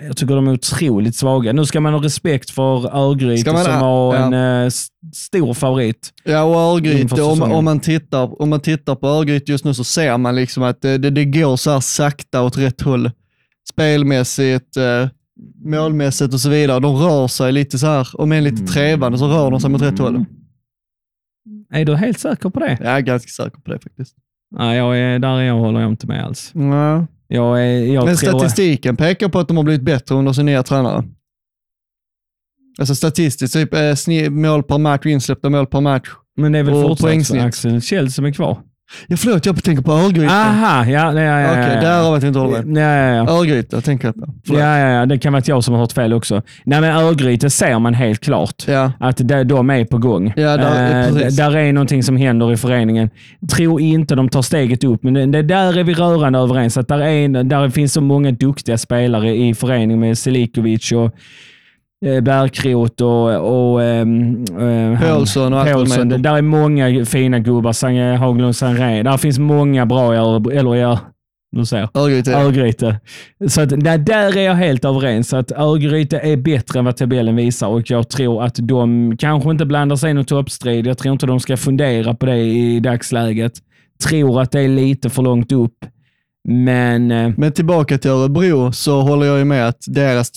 Jag tycker de är otroligt svaga. Nu ska man ha respekt för Örgryte som ha? var Ja. en eh, stor favorit. Ja, och Örgryte, om, om, man tittar, om man tittar på Örgryte just nu så ser man liksom att det, det, det går så här sakta åt rätt håll. Spelmässigt, eh, målmässigt och så vidare. De rör sig lite så här, om än lite trevande, så rör de sig mot rätt håll. Är du helt säker på det? Jag är ganska säker på det faktiskt. Nej, jag är, där är jag, håller jag inte med alls. Ja. Jag, är, jag Men tror... statistiken pekar på att de har blivit bättre under sin nya tränare. Alltså statistiskt, typ eh, mål per match, insläppta mål per match. Men det är väl fortsatt poängsnitt. Axel Kjell som är kvar? Ja, förlåt, jag tänker på Örgryte. Aha, ja. ja, ja, ja, Okej, ja. därav att jag inte håller med. Ja, ja, ja. Örgryte tänker jag på. Förlåt. Ja, ja, ja, det kan vara att jag som har hört fel också. Nej, men Örgryte ser man helt klart. Ja. Att det- de är på gång. Ja, där- Eh, där är någonting som händer i föreningen. Tror inte de tar steget upp, men det, där är vi rörande överens. Att där, är, där finns så många duktiga spelare i föreningen med Selikovic och eh, Bärkrot och, och ehm, eh, han- Paulsson och Paulsson. heter. Där är många fina gubbar. Sange Haglund Sanré. Där finns många bra i Örebro. Eller ja, du ser. Örgryte. Så att, där, där är jag helt överens. Att Örgryte är bättre än vad tabellen visar och jag tror att de kanske inte blandar sig i någon toppstrid. Jag tror inte de ska fundera på det i dagsläget. Tror att det är lite för långt upp. Men eh, Men tillbaka till Örebro så håller jag ju med att deras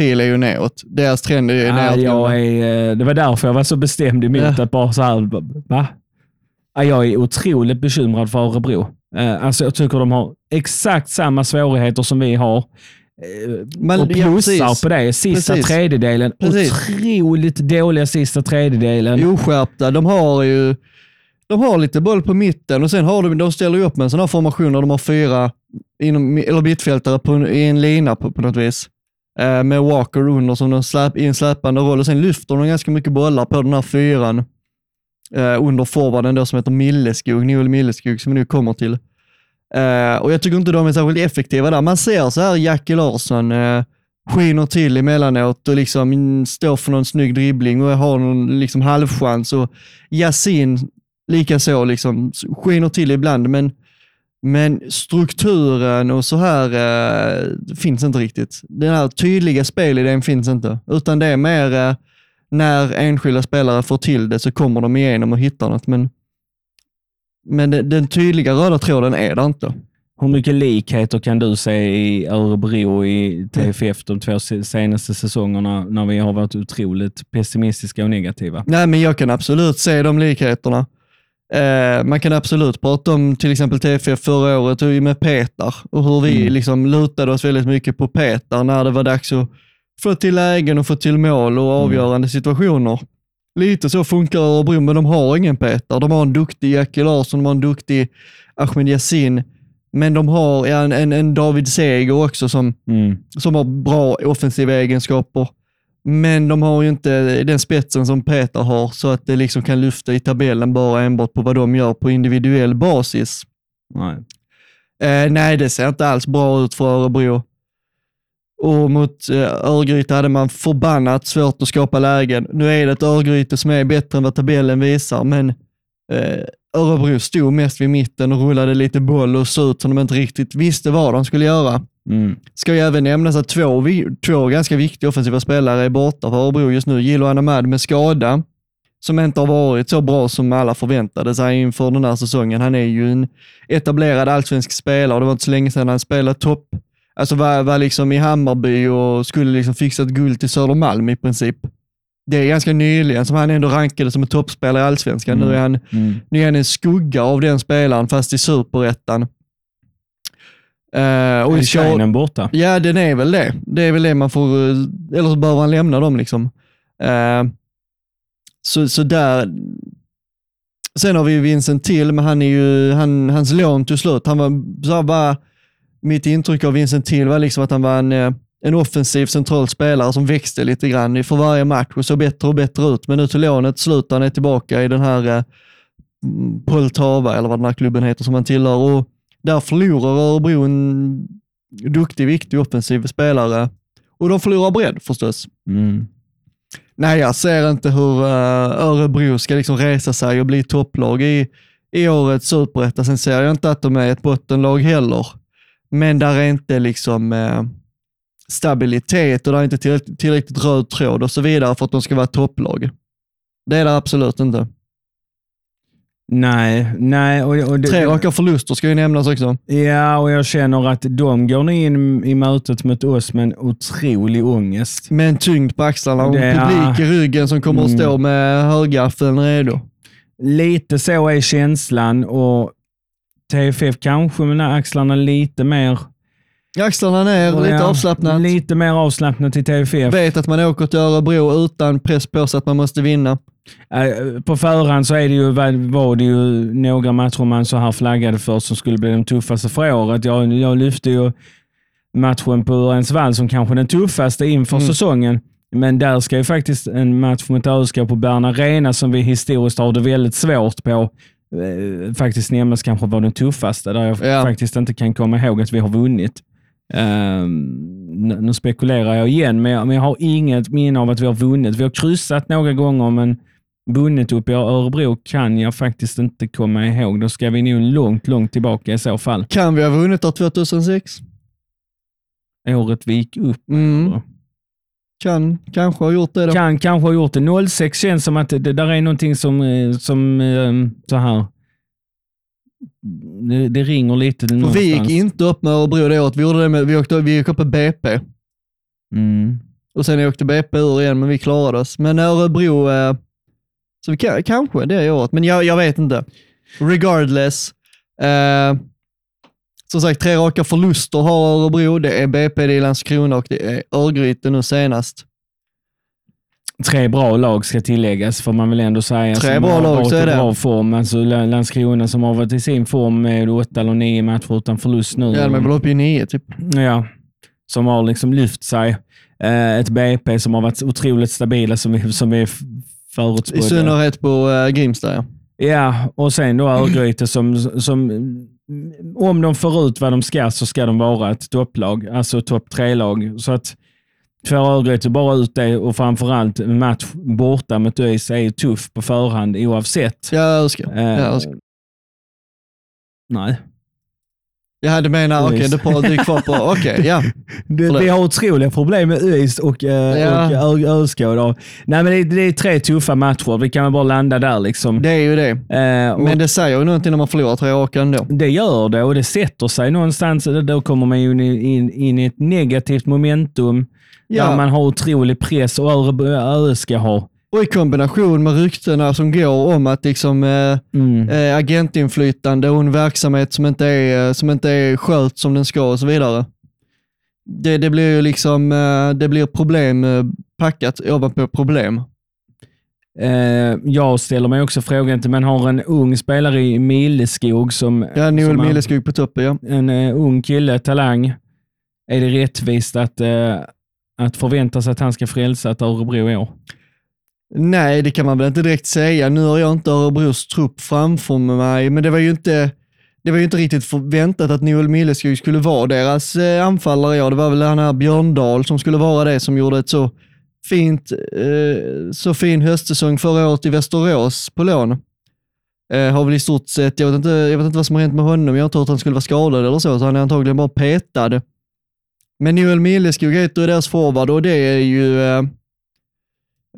pil är ju neråt. Deras trend är ju ja, neråt. jag är, eh, det var därför jag var så bestämd emot Ja. att bara så här, va? Ja, jag är otroligt bekymrad för Örebro. Eh, Alltså jag tycker de har exakt samma svårigheter som vi har. Eh, Men- och ja, plussar precis. på det. Sista Precis. tredjedelen. Precis. Otroligt dåliga sista tredjedelen. Oskärpta. De har ju de har lite boll på mitten och sen har de, de ställer upp med en sån här formation där de har fyra inom, eller mittfältare på, en- i en lina på, på något vis. Eh, med Walker under som den släp, i en släpande roll och sen lyfter de ganska mycket bollar på den här fyran eh, under forwarden då som heter Milleskog, Noel Milleskog som vi nu kommer till. Eh, och jag tycker inte de är särskilt effektiva där. Man ser så här Jackie Larsson eh, skiner till emellanåt och liksom står för någon snygg dribbling och har någon liksom halvchans. Och Yasin likaså liksom skiner till ibland, men, men strukturen och så här eh, finns inte riktigt. Den här tydliga spelidén finns inte, utan det är mer eh, när enskilda spelare får till det så kommer de igenom och hittar något. Men, men den, den tydliga röda tråden är det inte. Hur mycket likheter kan du se i Örebro i TFF de två se- senaste säsongerna när vi har varit otroligt pessimistiska och negativa? Nej, men jag kan absolut se de likheterna. Eh, man kan absolut prata om till exempel TFF förra året och med Petar och hur vi Mm. liksom lutade oss väldigt mycket på Petar när det var dags att få till lägen och få till mål och avgörande situationer. Lite så funkar Örebro, men de har ingen Petar. De har en duktig Jackie Larsson, de har en duktig Ahmed Yassin, men de har en, en, en David Seger också som Mm. som har bra offensiva egenskaper. Men de har ju inte den spetsen som Peter har så att det liksom kan lyfta i tabellen bara enbart på vad de gör på individuell basis. Nej. Eh, nej, det ser inte alls bra ut för Örebro. Och mot eh, Örgryte hade man förbannat svårt att skapa lägen. Nu är det ett Örgryte som är bättre än vad tabellen visar, men eh, Örebro stod mest vid mitten och rullade lite boll och såg ut som de inte riktigt visste vad de skulle göra. Mm. Ska ju även nämnas att två, två ganska viktiga offensiva spelare är borta för Örebro just nu. Gilo Anamad med skada, som inte har varit så bra som alla förväntade sig inför den här säsongen. Han är ju en etablerad allsvensk spelare och det var inte så länge sedan han spelade topp. Alltså var, var liksom i Hammarby och skulle liksom fixa ett guld till Södermalm i princip. Det är ganska nyligen som han ändå rankade som en toppspelare i allsvenskan. Nu är han Mm. nu är han en skugga av den spelaren fast i superettan. Uh, och Är Shinen borta? Ja, den är väl det. Det är väl det man får, eh, eller så behöver han lämna dem liksom. Eh, så, så där. Sen har vi Vincent till, men han är ju, han, hans lån tog slut. Han var, så bara, mitt intryck av Vincent till var liksom att han var en, en offensiv central spelare som växte lite grann för varje match och såg bättre och bättre ut. Men nu tog lånet slut, han är tillbaka i den här eh, Poltava, eller vad den här klubben heter som han tillhör. Och där förlorar Örebro en duktig, viktig offensiv spelare. Och de förlorar bredd förstås. Mm. Nej, jag ser inte hur uh, Örebro ska liksom resa sig och bli topplag i, i årets superetta. Sen ser jag inte att de är ett bottenlag heller. Men där är inte liksom eh, stabilitet och där är inte tillräckligt, tillräckligt röd tråd och så vidare för att de ska vara topplag. Det är det absolut inte. Nej, nej. Och, och det, Tre raka förluster ska ju nämnas också. Ja, och jag känner att de går nu in i mötet mot oss med en otrolig ångest. Med en tyngd på axlarna och en publik i ryggen som kommer att Mm. stå med högaffeln redo. Lite så är känslan och TFF kanske med axlarna lite mer Axlarna ner, lite Ja, avslappnat. Lite mer avslappnat i TFF. Vet att man åker till Örebro utan press på sig att man måste vinna. Eh, På förhand så är det ju, var det ju några matcher man så här flaggade för som skulle bli de tuffaste för året. Jag, jag lyfte ju matchen på Örensvall som kanske den tuffaste inför Mm. säsongen. Men där ska ju faktiskt en match mot ÖSK på Bern Arena, som vi historiskt har det väldigt svårt på, eh, faktiskt nämnas kanske vara den tuffaste, där jag Ja. faktiskt inte kan komma ihåg att vi har vunnit. Ehm, nu spekulerar jag igen, men jag, men jag har inget minne av att vi har vunnit. Vi har kryssat några gånger, men vunnit upp i Örebro kan jag faktiskt inte komma ihåg. Då ska vi nog långt, långt tillbaka i så fall. Kan vi ha vunnit år 2006? Året vi gick upp. Mm. Kan, kanske ha gjort det då. Kan kanske ha gjort det. 06 känns som att det, det där är någonting som, eh, som eh, så här. Det, det ringer lite För någonstans. vi gick inte upp med Örebro det året. Vi, gjorde det med, vi, åkte, vi gick upp med BP Mm. och sen åkte BP ur igen, men vi klarade oss. Men Örebro, eh, så vi kan, kanske det året, men jag, jag vet inte. Regardless. Eh, som sagt, tre raka förluster har Örebro. Det är BP, det är Landskrona och det är Örgryte nu senast. Tre bra lag ska tilläggas, får man väl ändå säga. Tre bra har lag, så är det. bra form. Alltså La- Landskrona som har varit i sin form med åtta eller nio matcher utan förlust nu. Ja, de är väl uppe i nio typ. Ja, som har liksom lyft sig. Eh, ett BP som har varit otroligt stabila som vi, som vi f- I förutspådde. synnerhet på äh, Grimsta. Ja. Ja, och sen då Örgryte som, som om de får ut vad de ska så ska de vara ett topplag, alltså topp tre-lag. Så att får Örgryte bara ut det och framförallt en match borta mot ÖIS är ju tuff på förhand oavsett. Jag älskar. Eh, Jag älskar. nej. Ja, du menar, okej, ÖIS. det är kvar på, okej, ja. Det, Förlåt. vi har otroliga problem med ÖIS och, eh, Ja. och ÖSK. då. Nej, men det, det är tre tuffa matcher. Vi kan väl bara landa där. liksom. Det är ju det. Eh, Men det säger ju någonting när man förlorar tre raka ändå. Det gör det och det sätter sig någonstans. Då kommer man ju in, in, in i ett negativt momentum där Ja, man har otrolig press och ÖSK har. och i kombination med ryktena som går om att liksom eh, Mm. eh, agentinflytande och en verksamhet som inte är, eh, som inte är skött som den ska och så vidare. Det, det blir ju liksom, eh, det blir problem packat ovanpå problem. Jag ställer mig också frågan till, man har en ung spelare i Milleskog som, Ja, Noel Milleskog på toppen, ja. en ung kille, talang. Är det rättvist att, att förvänta sig att han ska frälsa ett Örebro i år? Nej, det kan man väl inte direkt säga. Nu har jag inte Örebros trupp framför mig, men det var ju inte, det var ju inte riktigt förväntat att Noel Milleskog skulle vara deras eh, anfallare. Ja, det var väl den här Björndal som skulle vara det som gjorde ett så fint, eh, så fin höstsäsong förra året i Västerås på lån. Eh, har väl i stort sett, jag vet, inte, jag vet inte vad som har hänt med honom, jag har inte hört att han skulle vara skadad eller så, så han är antagligen bara petad. Men Noel Milleskog heter ju deras forward och det är ju, eh,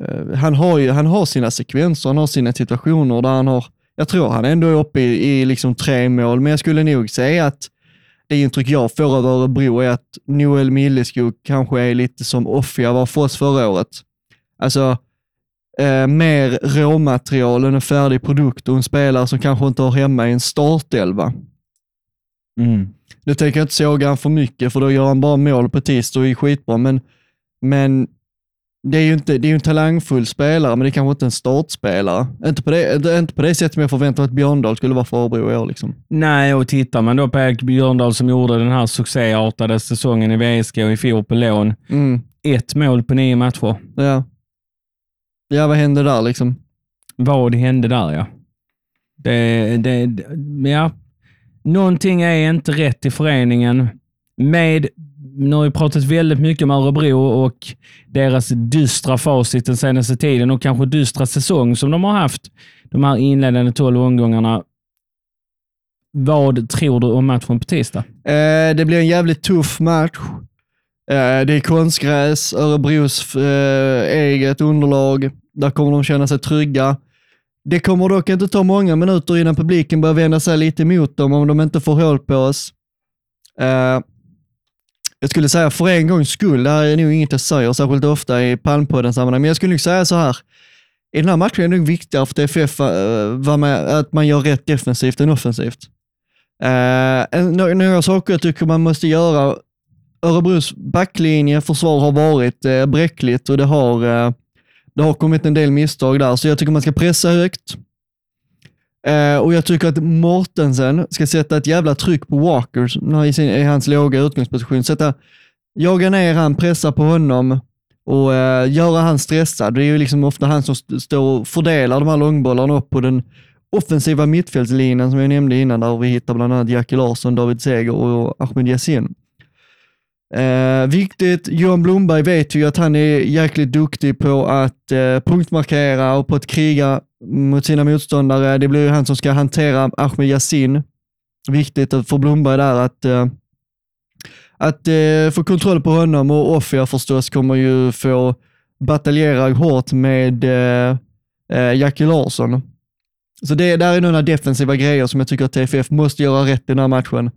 eh, han, har ju, han har sina sekvenser, han har sina situationer där han har, jag tror han ändå är uppe i, i liksom tre mål, men jag skulle nog säga att det intryck jag får av Örebro är att Noel Milleskog kanske är lite som Offia var för oss förra året. Alltså, eh, mer råmaterial än en färdig produkt och en spelare som kanske inte har hemma i en startelva. Mm. Nu tänker jag inte såga han för mycket, för då gör han bara mål på tisdag och är skitbra, men, men det är ju inte, det är en talangfull spelare, men det är kanske inte en startspelare. Inte på det, inte- på det sättet jag förväntade att Björndal skulle vara för Örebro i år. Liksom. Nej, och tittar man då på Erik Björndal som gjorde den här succéartade säsongen i VSK och i fjol på lån. Mm, Ett mål på nio matcher. ja. ja, vad hände där liksom? Vad hände där ja? Det, det, det- ja. Någonting är inte rätt i föreningen. Med, nu har vi pratat väldigt mycket om Örebro och deras dystra facit den senaste tiden och kanske dystra säsong som de har haft de här inledande tolv omgångarna. Vad tror du om matchen på tisdag? Eh, det blir en jävligt tuff match. Eh, det är konstgräs, Örebros eh, eget underlag. Där kommer de känna sig trygga. Det kommer dock inte ta många minuter innan publiken börjar vända sig lite emot dem om de inte får hål på oss. Uh, jag skulle säga för en gångs skull, det här är nog inget jag säger särskilt ofta i Palmpodden sammanhang, men jag skulle nog säga så här. I den här matchen är det nog viktigare för TFF uh, med, att man gör rätt defensivt än offensivt. Uh, några saker jag tycker man måste göra Örebros backlinje, försvar har varit uh, bräckligt och det har, det har kommit en del misstag där, så jag tycker man ska pressa högt. Eh, och jag tycker att Mortensen ska sätta ett jävla tryck på Walker i, sin, i hans låga utgångsposition. Sätta, jaga ner han, pressa på honom och eh, göra han stressad. Det är ju liksom ofta han som st- står och fördelar de här långbollarna upp på den offensiva mittfältslinjen som jag nämnde innan, där vi hittar bland annat Jackie Larsson, David Seger och Ahmed Yassin. Eh, viktigt, Johan Blomberg vet ju att han är jäkligt duktig på att eh, punktmarkera och på att kriga mot sina motståndare. Det blir ju han som ska hantera Ahmed Yassin. Viktigt för Blomberg där att, eh, att eh, få kontroll på honom och Offia förstås kommer ju få bataljera hårt med eh, eh, Jackie Larsson. Så det där är några defensiva grejer som jag tycker att TFF måste göra rätt i den här matchen.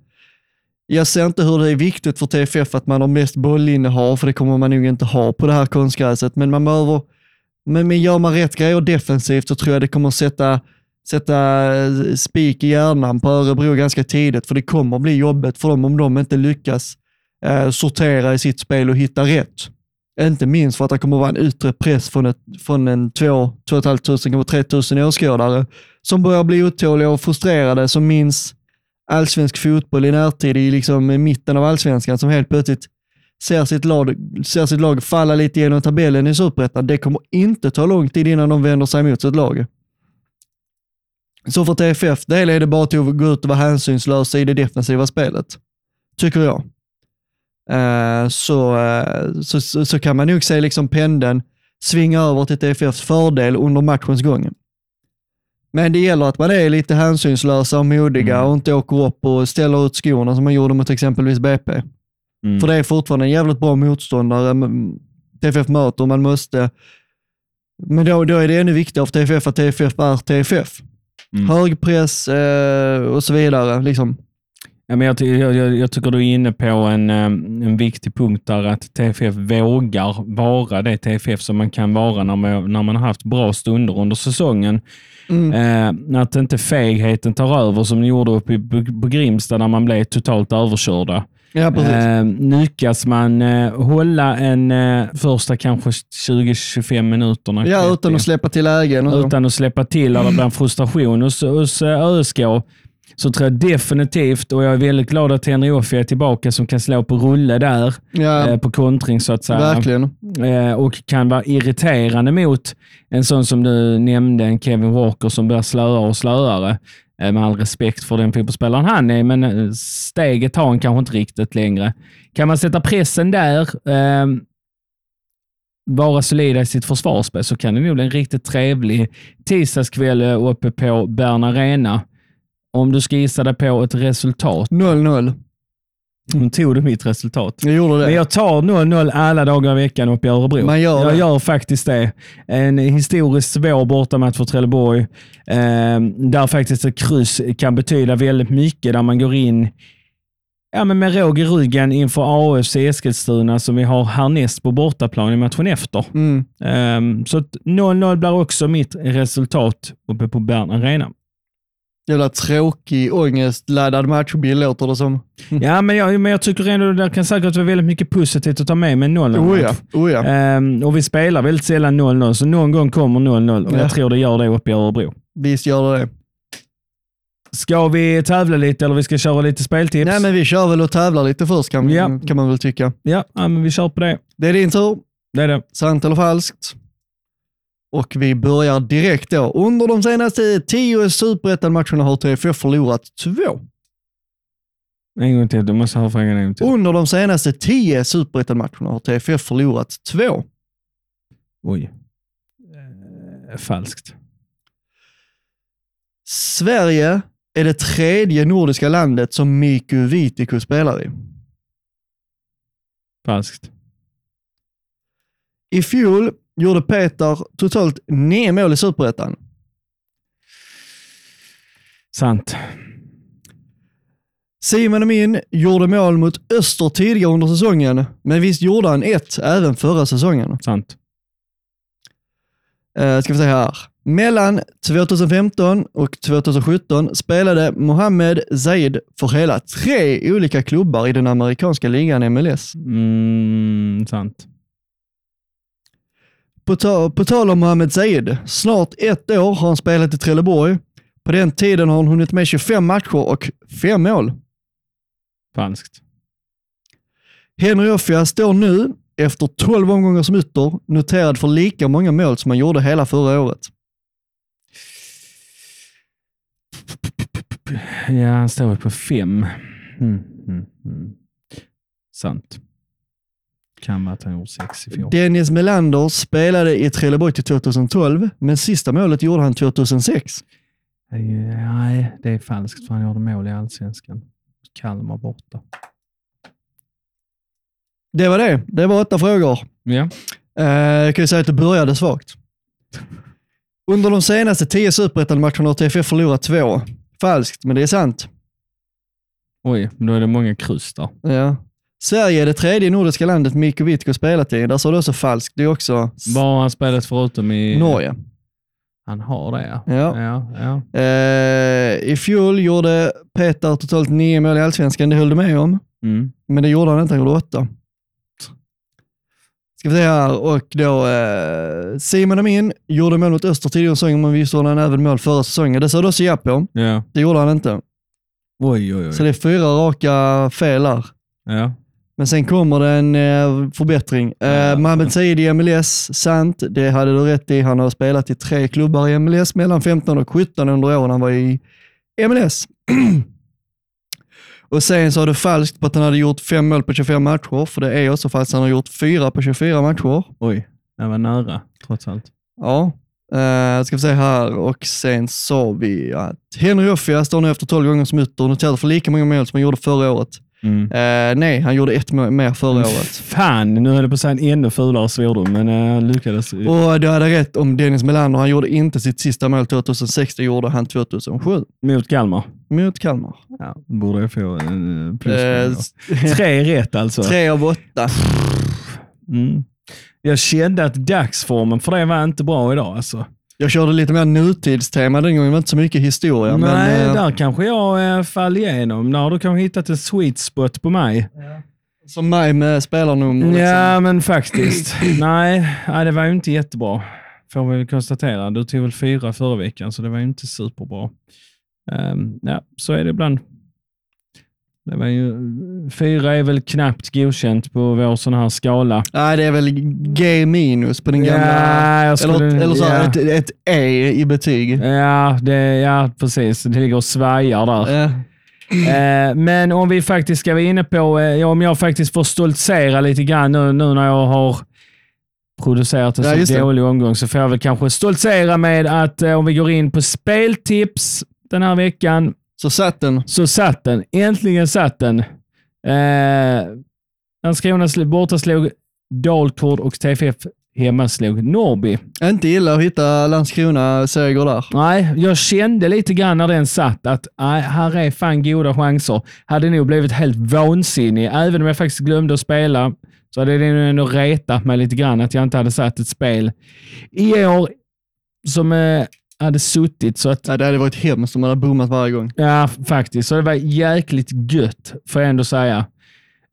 Jag ser inte hur det är viktigt för TFF att man har mest bollinnehav, för det kommer man nog inte ha på det här konstgräset, men man behöver, men, men gör man rätt grejer defensivt så tror jag det kommer sätta, sätta eh, spik i hjärnan på Örebro ganska tidigt, för det kommer bli jobbigt för dem om de inte lyckas eh, sortera i sitt spel och hitta rätt. Inte minst för att det kommer vara en yttre press från, ett, från en 2 500, kanske 3000 åskådare som börjar bli otåliga och frustrerade, som minns allsvensk fotboll i närtid i liksom mitten av allsvenskan som helt plötsligt ser sitt, lag, ser sitt lag falla lite genom tabellen i superettan. Det kommer inte ta lång tid innan de vänder sig mot sitt lag. Så för TFF del är det bara till att gå ut och vara hänsynslösa i det defensiva spelet, tycker jag. Eh, så, eh, så, så, så kan man nog se liksom pendeln svinga över till TFFs fördel under matchens gång. Men det gäller att man är lite hänsynslösa och modiga och inte åker upp och ställer ut skorna som man gjorde mot exempelvis BP. Mm. För det är fortfarande en jävligt bra motståndare TFF möter och man måste... Men då, då är det ännu viktigare för TFF att TFF är TFF. Mm. Hög press eh, och så vidare. Liksom. Ja, men jag, jag, jag tycker du är inne på en, eh, en viktig punkt där att TFF vågar vara det TFF som man kan vara när man, när man har haft bra stunder under säsongen. Mm. Eh, att inte fegheten tar över som ni gjorde uppe på, Grimsta när man blev totalt överkörda. Ja. Eh, lyckas man eh, hålla en eh, första kanske 20-25 minuterna ja, utan att släppa till lägen. Utan att släppa till eller en frustration hos, hos eh, ÖSK, så tror jag definitivt, och jag är väldigt glad att Henry Offi är tillbaka som kan slå på rulle där, Ja, eh, på kontring så att säga. verkligen. Eh, och kan vara irriterande mot en sån som du nämnde, en Kevin Walker som blir slöare och slöare. Eh, med all respekt för den fotbollsspelaren han är, men eh, steget tar han kanske inte riktigt längre. Kan man sätta pressen där, eh, vara solida i sitt försvarsspel, så kan det nog bli en riktigt trevlig tisdagskväll eh, uppe på Bern Arena. Om du ska gissa dig på ett resultat. 0-0. Nu tog du mitt resultat. Jag gjorde det. Men jag tar 0-0 alla dagar i veckan uppe i Örebro. Man gör jag det. gör faktiskt det. En historiskt svår bortamatch för Trelleborg, eh, där faktiskt ett kryss kan betyda väldigt mycket, där man går in ja, men med råg i ryggen inför AFC Eskilstuna som vi har härnäst på bortaplan i matchen efter. Mm. Eh, så att 0-0 blir också mitt resultat uppe på Bern Arena. Jävla tråkig, ångestladdad matchbild låter det som. Ja, men jag, men jag tycker ändå det kan säkert vara väldigt mycket positivt att ta med med 0-0. Oh ja, oh ja. Ehm, och vi spelar väldigt sällan 0-0, så någon gång kommer 0-0 och Ja. jag tror det gör det uppe i Örebro. Visst gör det det. Ska vi tävla lite eller vi ska köra lite speltips? Nej, men vi kör väl och tävlar lite först kan, Ja. kan man väl tycka. ja, ja, men vi kör på det. Det är din tur. Det är det. Sant eller falskt? Och vi börjar direkt då. Under de senaste tio superettan-matcherna har TFF förlorat två. En gång till. Du måste ha frågan en gång till. Under de senaste tio superettan-matcherna har TFF förlorat två. Oj. Eh, falskt. Sverige är det tredje nordiska landet som Miku Vitiku spelar i. Falskt. I fjol gjorde Peter totalt nio mål i superettan. Sant. Simon Amin gjorde mål mot Öster tidigare under säsongen, men visst gjorde han ett även förra säsongen. Sant. Uh, ska vi se här. Mellan 2015 och 2017 spelade Mohamed Zaid för hela tre olika klubbar i den amerikanska ligan MLS. Mm, sant. På, ta på tal om Mohamed Zaid, snart ett år har han spelat i Trelleborg. På den tiden har han hunnit med 25 matcher och fem mål. Falskt. Henry Offia står nu, efter 12 omgångar som ytter, noterad för lika många mål som han gjorde hela förra året. Ja, han står väl på fem. Mm, mm, mm. Sant. Kan vara att han gjorde sex i fjol. Dennis Melander spelade i Trelleborg till 2012, men sista målet gjorde han 2006. Nej, det är falskt för han gjorde mål i allsvenskan. Kalmar borta. Det var det. Det var åtta frågor. Ja. Eh, jag kan ju säga att det började svagt. Under de senaste tio superettan-matcherna har TFF förlorat två. Falskt, men det är sant. Oj, då är det många kryss där. Ja. Sverige är det tredje nordiska landet Mikko Wittko spelat i. Där sa du också falskt. Det är också Var har han spelat förutom i... Norge. Han har det ja. Ja. ja, ja. Eh, I fjol gjorde Peter totalt nio mål i Allsvenskan. Det höll du med om. Mm. Men det gjorde han inte. Han gjorde åtta. Ska vi se här. Och då eh, Simon Amin gjorde mål mot Öster tidigare säsongen, men visst gjorde han även mål förra säsongen. Det sa du också ja på. ja. Det gjorde han inte. Oj, oj, Så oj. det är fyra raka fel där. Ja. Men sen kommer det en eh, förbättring. Eh, Ja. Mohamed Said i MLS, sant. Det hade du rätt i. Han har spelat i tre klubbar i MLS mellan 15 och 17 under åren han var i MLS. och sen så har du falskt på att han hade gjort fem mål på 25 matcher, för det är också falskt. Han har gjort fyra på 24 matcher. Oj, det var nära trots allt. Ja, uh, ska vi se här och sen sa vi att Henry Offia står nu efter 12 gånger som ytter och noterad för lika många mål som han gjorde förra året. Mm. Eh, nej, han gjorde ett mer förra året. Fan, nu höll jag på att säga en ännu fulare svordom, men jag lyckades. Och du hade rätt om Dennis Melander. Han gjorde inte sitt sista mål 2006, det gjorde han 2007 Mot Kalmar. mot Kalmar. Ja, borde jag få en Eh, plus. Tre rätt alltså. tre av åtta. Mm. Jag kände att dagsformen för det var inte bra idag. Alltså. Jag körde lite mer nutidstema den gången, det var inte så mycket historia. Nej, men, eh, där kanske jag eh, fall igenom. Där har du kanske hittat en sweet spot på mig. Som mig med spelarnummer. Liksom. Ja, men faktiskt. nej, nej, det var ju inte jättebra. Får vi väl konstatera. Du tog väl fyra förra veckan, så det var ju inte superbra. Um, ja, så är det ibland. Det var ju, fyra är väl knappt godkänt på vår sån här skala. Nej, det är väl G minus på den gamla. Ja, skulle, eller eller så, ja. ett, ett E i betyg. Ja, det, ja, precis. Det ligger och svajar där. Eh, Eh, men om vi faktiskt ska vara inne på, eh, om jag faktiskt får stoltsera lite grann nu, nu när jag har producerat en Ja, så det. dålig omgång, så får jag väl kanske stoltsera med att eh, om vi går in på speltips den här veckan, så satt den. så satt den. Äntligen satt den. Eh, Landskrona borta slog Dalkurd och TFF hemma slog Norrby. Inte illa att hitta Landskrona-seger där. Nej, jag kände lite grann när den satt att nej, här är fan goda chanser. Hade nog blivit helt vansinnig. Även om jag faktiskt glömde att spela så hade det nog ändå retat mig lite grann att jag inte hade satt ett spel i år som eh, hade suttit. Så att, Nej, det hade varit hemskt om man hade bommat varje gång. ja, faktiskt. Så det var jäkligt gött, får jag ändå säga.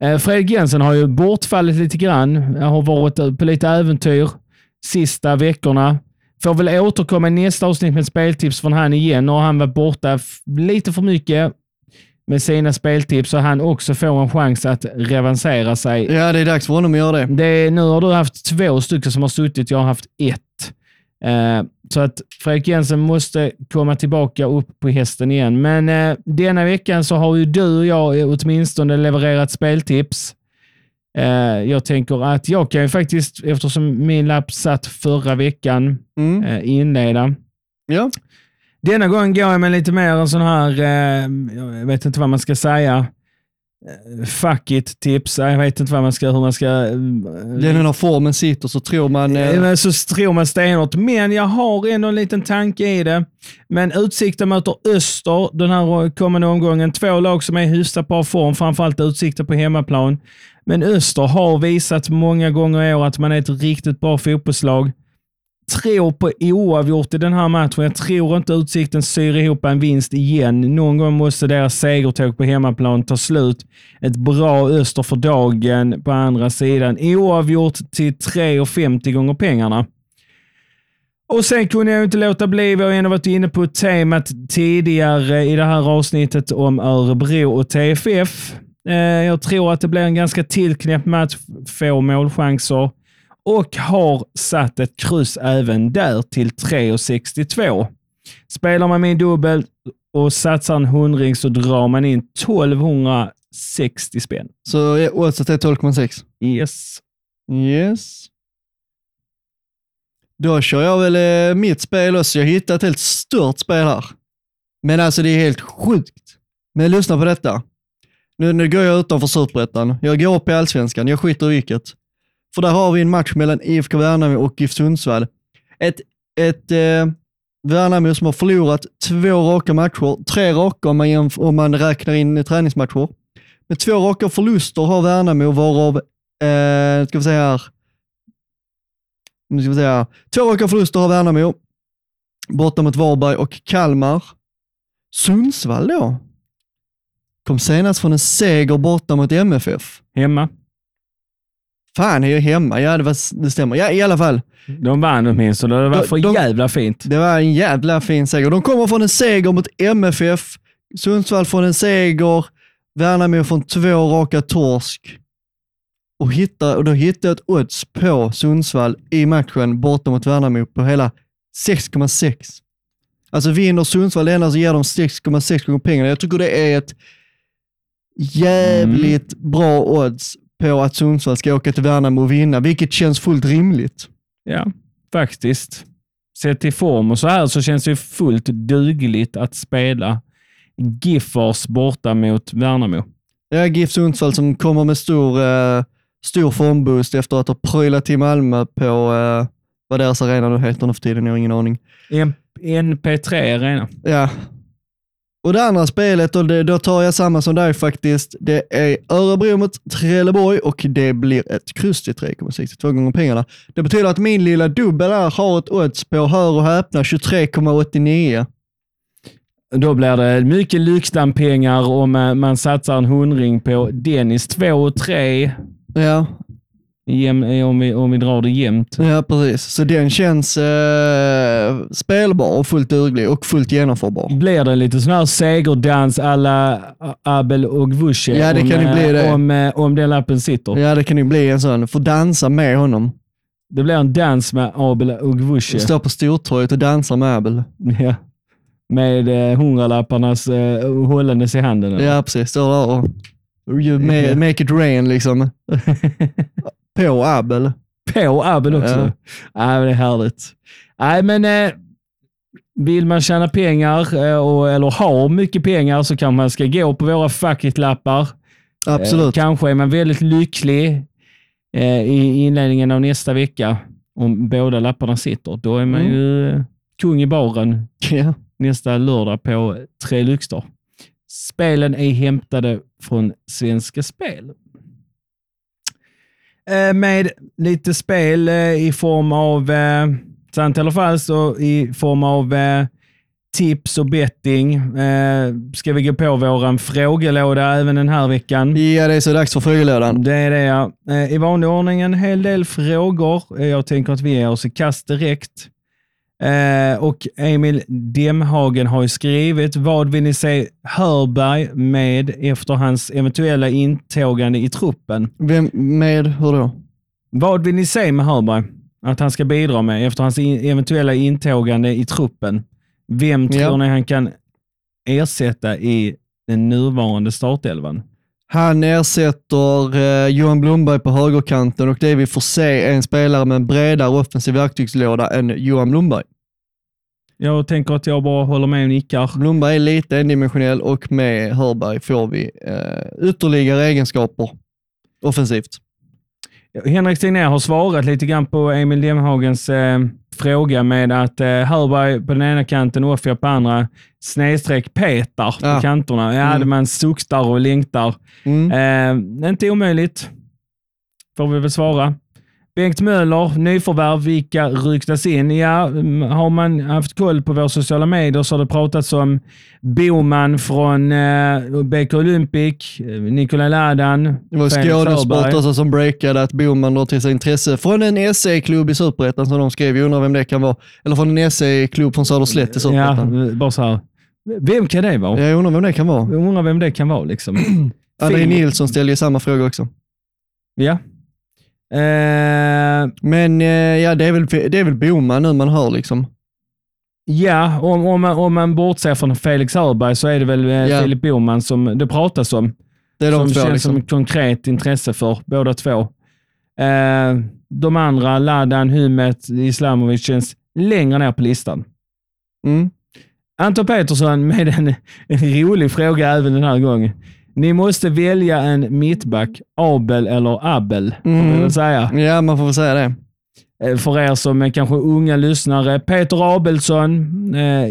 Eh, Fredrik Jensen har ju bortfallit lite grann. Jag har varit på lite äventyr sista veckorna. Får väl återkomma i nästa avsnitt med speltips från han igen. Och han var borta lite för mycket med sina speltips så han också får en chans att revansera sig. Ja, det är dags för honom att göra det. Det, nu har du haft två stycken som har suttit, jag har haft ett. Eh, så att Fredrik Jensen måste komma tillbaka upp på hästen igen. Men eh, denna veckan så har ju du och jag åtminstone levererat speltips. Eh, jag tänker att jag kan ju faktiskt, eftersom min lapp satt förra veckan, Mm. eh, inleda. Ja. Denna gång går jag med lite mer en sån här, eh, jag vet inte vad man ska säga, fuck it-tips. Jag vet inte vad man ska, hur man ska... eh, Den här formen sitter så tror man... Eh, Eh, så tror man stenhårt. Men jag har ändå en liten tanke i det. Men Utsikten möter Öster den här kommande omgången. Två lag som är hyfsat bra form, framförallt Utsikten på hemmaplan. Men Öster har visat många gånger i år att man är ett riktigt bra fotbollslag tror på oavgjort i den här matchen. Jag tror inte Utsikten syr ihop en vinst igen. Någon gång måste deras segertåg på hemmaplan ta slut. Ett bra Öster för dagen på andra sidan. Oavgjort till 3,50 gånger pengarna. Och sen kunde jag inte låta bli, vi har ändå varit inne på temat tidigare i det här avsnittet om Örebro och TFF. Eh, jag tror att det blir en ganska tillknäppt match, få målchanser och har satt ett kryss även där till 3,62. Spelar man min dubbel och satsar en hundring så drar man in 1260 spänn. Så oddset är 12,6. Yes. Yes. Då kör jag väl eh, mitt spel också. Jag hittade ett helt stört spel här. Men alltså det är helt sjukt. Men lyssna på detta. Nu, nu går jag utanför superettan. Jag går upp i allsvenskan. Jag skiter i vilket. För där har vi en match mellan IFK Värnamo och GIF Sundsvall. Ett, ett eh, Värnamo som har förlorat två raka matcher. Tre raka om man, om man räknar in träningsmatcher. Med två raka förluster har Värnamo varav, eh, ska vi säga här, nu ska vi säga, två raka förluster har Värnamo, borta mot Varberg och Kalmar. Sundsvall då, kom senast från en seger borta mot MFF. Hemma. Fan, är jag hemma? Ja, det, var, det stämmer. Ja, i alla fall. De vann åtminstone. Det var för de- jävla fint. Det var en jävla fin seger. De kommer från en seger mot MFF, Sundsvall från en seger, Värnamo från två raka torsk. Och, hitta, och då hittade jag ett odds på Sundsvall i matchen borta mot Värnamo på hela 6,6. Alltså vinner Sundsvall denna så ger de 6,6 gånger pengarna. Jag tycker det är ett jävligt bra odds på att Sundsvall ska åka till Värnamo och vinna, vilket känns fullt rimligt. Ja, faktiskt. Sett till form och så här så känns det fullt dugligt att spela Giffers borta mot Värnamo. Är GIF Sundsvall som kommer med stor, eh, stor formboost efter att ha prylat till Malmö på, eh, vad deras arena nu heter nu för tiden, jag har ingen aning. En- NP3 Arena. Ja. Och det andra spelet, och det, då tar jag samma som dig faktiskt, det är Örebro mot Trelleborg och det blir ett kryss till 3,62 gånger pengarna. Det betyder att min lilla dubbel här har ett odds på, hör och häpna, 23,89. Då blir det mycket lyxdammpengar om man satsar en hundring på Dennis 2 och 3 Ja, om vi, om vi drar det jämnt. ja precis. Så den känns eh, spelbar och fullt duglig och fullt genomförbar. Blir det lite sån här segerdans alla Abel och Vuce Ja, det om, kan ju eh, bli det. Om, eh, om den lappen sitter? Ja, det kan ju bli en sån. Få dansa med honom. Det blir en dans med Abel och Vuce. Stå på Stortorget och dansa med Abel. Ja. Med eh, hundralapparnas eh, hållandes i handen. eller? Ja, precis. Står där och you ma- make it rain liksom. på Abel. På Abel också. Ja. Ja. det är härligt. Nej, men eh, vill man tjäna pengar eh, och, eller ha mycket pengar så kanske man ska gå på våra fuck it-lappar. Eh, Absolut. kanske är man väldigt lycklig eh, i inledningen av nästa vecka om båda lapparna sitter. Då är man Mm. ju eh, kung i baren Ja. nästa lördag på Tre Lyxor. Spelen är hämtade från Svenska Spel. Eh, Med lite spel eh, i form av eh, sant eller falskt och i form av eh, tips och betting. Eh, Ska vi gå på våran frågelåda även den här veckan? ja, det är så dags för frågelådan. Det är det ja. Eh, I vanlig ordning en hel del frågor. Jag tänker att vi ger oss i kast direkt. Eh, och Emil Demhagen har ju skrivit, vad vill ni se Hörberg med efter hans eventuella intågande i truppen? Vem med, hur då? Vad vill ni se med Hörberg att han ska bidra med efter hans eventuella intågande i truppen? Vem tror Ja. ni han kan ersätta i den nuvarande startelvan? Han ersätter eh, Johan Blomberg på högerkanten och det vi får se är en spelare med en bredare offensiv verktygslåda än Johan Blomberg. Jag tänker att jag bara håller med och nickar. Blomberg är lite endimensionell och med Hörberg får vi eh, ytterligare egenskaper offensivt. Henrik Tegnér har svarat lite grann på Emil Demhagens eh, fråga med att eh, Hörberg på den ena kanten och Offia på andra snedstreck petar på Ja. kanterna. Ja, Mm. man suktar och längtar. Mm. Eh, inte omöjligt, får vi väl svara. Bengt Möller, nyförvärv, vilka ryktas in? Ja, mm, har man haft koll på våra sociala medier så har det pratats om Boman från eh, BK Olympic, eh, Nikolaj Ladan, Det var Skådesport som breakade att Boman drar till sig intresse från en SE-klubb i Superettan som de skrev. Jag undrar vem det kan vara. Eller från en SE-klubb från Söderslätt i Ja, Superettan. bara så här. Vem kan det vara? Jag undrar vem det kan vara. Jag undrar vem det kan vara. Liksom. André Nilsson ställde ju samma fråga också. Ja. Eh, Men eh, ja, det är, väl, det är väl Boman nu man hör liksom. ja, om, om, man, om man bortser från Felix Hörberg så är det väl eh, Ja. Filip Boman som det pratas om. Det är de som två känns liksom. som ett konkret intresse för båda två. Eh, de andra, Ladan, Humet, Islamovic, känns längre ner på listan. Mm. Anton Petersson med en, en rolig fråga även den här gången. Ni måste välja en mittback, Abel eller Abel, får Mm. vi väl säga. Ja, man får väl säga det. Eh, För er som är kanske unga lyssnare. Peter Abelsson, eh,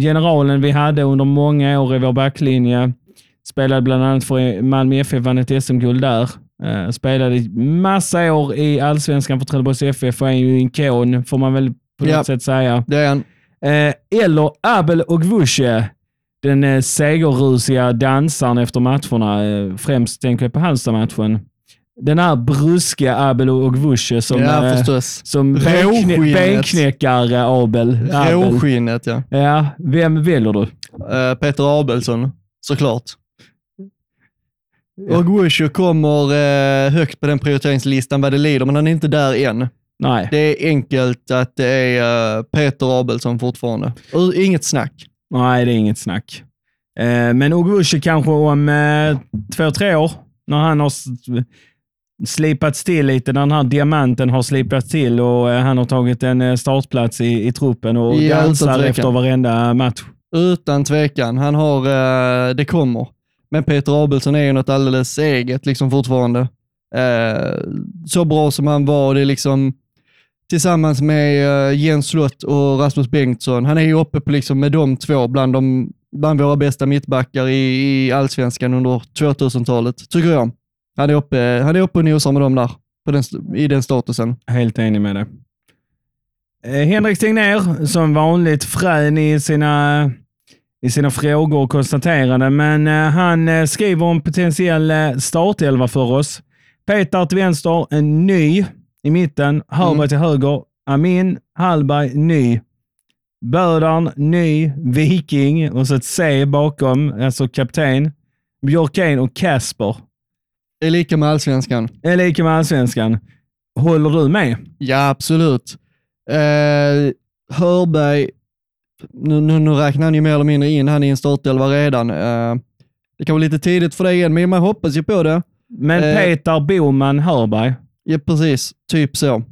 generalen vi hade under många år i vår backlinje. Spelade bland annat för Malmö FF, vann ett SM-guld där. Eh, spelade massa år i allsvenskan för Trelleborgs FF och är ju en ikon, får man väl på något Ja. sätt säga. Det är han. Eh, eller Abel Ogwusche, den eh, segerrusiga dansaren efter matcherna. Eh, främst tänker jag på Halmstad-matchen. Den här bruskiga Abel Ogwusche som, ja, eh, som benknä, benknäckare Abel. Abel. Råskinnet, ja. Ja, vem väljer du? Eh, Peter Abelsson, såklart. Och Wushu kommer eh, högt på den prioriteringslistan vad det lider, men han är inte där än. Nej. Det är enkelt att det är Peter Abelsson fortfarande. Och Inget snack. Nej, det är inget snack. Eh, men Ogwusche kanske om eh, två, tre år, när han har slipats till lite, när den här diamanten har slipats till och eh, han har tagit en startplats i, i truppen och Ja, dansar efter varenda match. Utan tvekan. Han har, det kommer. Men Peter Abelsson är ju något alldeles eget liksom fortfarande. Så bra som han var, det är liksom tillsammans med eh, Jens Slott och Rasmus Bengtsson. Han är ju uppe på liksom med de två bland, de, bland våra bästa mittbackar i, i allsvenskan under 2000-talet, tycker jag. Han är uppe, han är uppe och nosar med dem där, på den, i den statusen. Helt enig med dig. Eh, Henrik Tegnér, som vanligt frän i sina, i sina frågor och konstateranden, men eh, han skriver om potentiell startelva för oss. Peter till vänster, en ny i mitten, Hörberg Mm. till höger, Amin, Hallberg, ny. Bödern, ny, Viking och så ett C bakom, alltså kapten. Björkén och Kasper. Är lika med allsvenskan. Är lika med allsvenskan. Håller du med? Ja, absolut. Eh, Hörberg, nu, nu, nu räknar han ju mer eller mindre in han i en startelva redan. Eh, det kan vara lite tidigt för det igen, men man hoppas ju på det. Men Eh. Peter Boman Hörberg. Ja, precis. Typ så.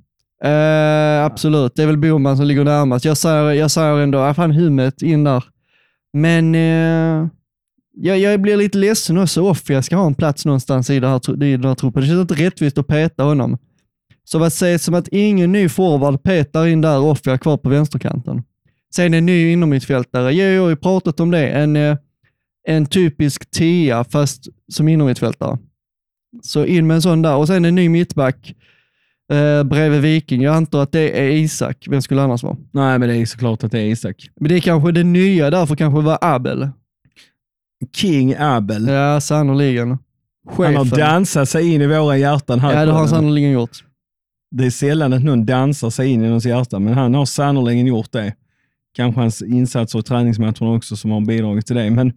Eh, absolut, det är väl Boman som ligger närmast. Jag säger, jag säger ändå, ja, fan Hummet in där. Men eh, jag, jag blir lite ledsen också. Offia ska ha en plats någonstans i, det här, i den här truppen. Det känns inte rättvist att peta honom. Så vad sägs som att ingen ny forward petar in där Offia kvar på vänsterkanten. Sen en ny innermittfältare. Jag jag har ju pratat om det. En, eh, en typisk tia fast som innermittfältare. Så in med en sån där och sen en ny mittback eh, bredvid Viking. Jag antar att det är Isak. Vem skulle det annars vara? Nej, men det är såklart att det är Isak. Men det är kanske det nya därför kanske var Abel. King Abel. Ja, sannoliken. Han har Chefen. dansat sig in i våra hjärtan här. Ja, det har han sannoliken gjort. det är sällan att någon dansar sig in i någons hjärta, men han har sannoliken gjort det. Kanske hans insatser och träningsmatcherna också som har bidragit till det. Men,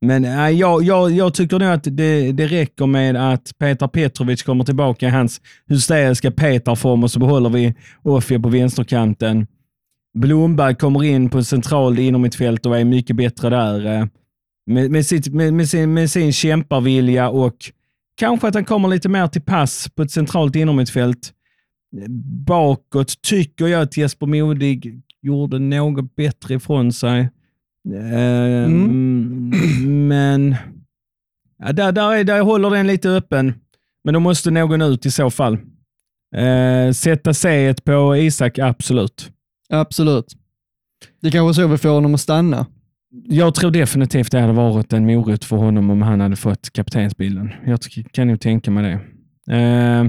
men äh, jag, jag, jag tycker nog att det, det räcker med att Petar Petrovic kommer tillbaka i hans hysteriska Petar-form och så behåller vi Offie på vänsterkanten. Blomberg kommer in på central innermittfält och är mycket bättre där. Eh, med, med, sitt, med, med, sin, med sin kämparvilja och kanske att han kommer lite mer till pass på ett centralt innermittfält. Bakåt tycker jag att Jesper Modig gjorde något bättre ifrån sig. Eh, Mm. Men ja, där, där, är, där håller den lite öppen. Men då måste någon ut i så fall. Eh, sätta C på Isak, absolut. Absolut. Det kanske är så vi får honom att stanna. Jag tror definitivt det hade varit en morot för honom om han hade fått kaptensbilden. Jag kan nog tänka mig det. Eh,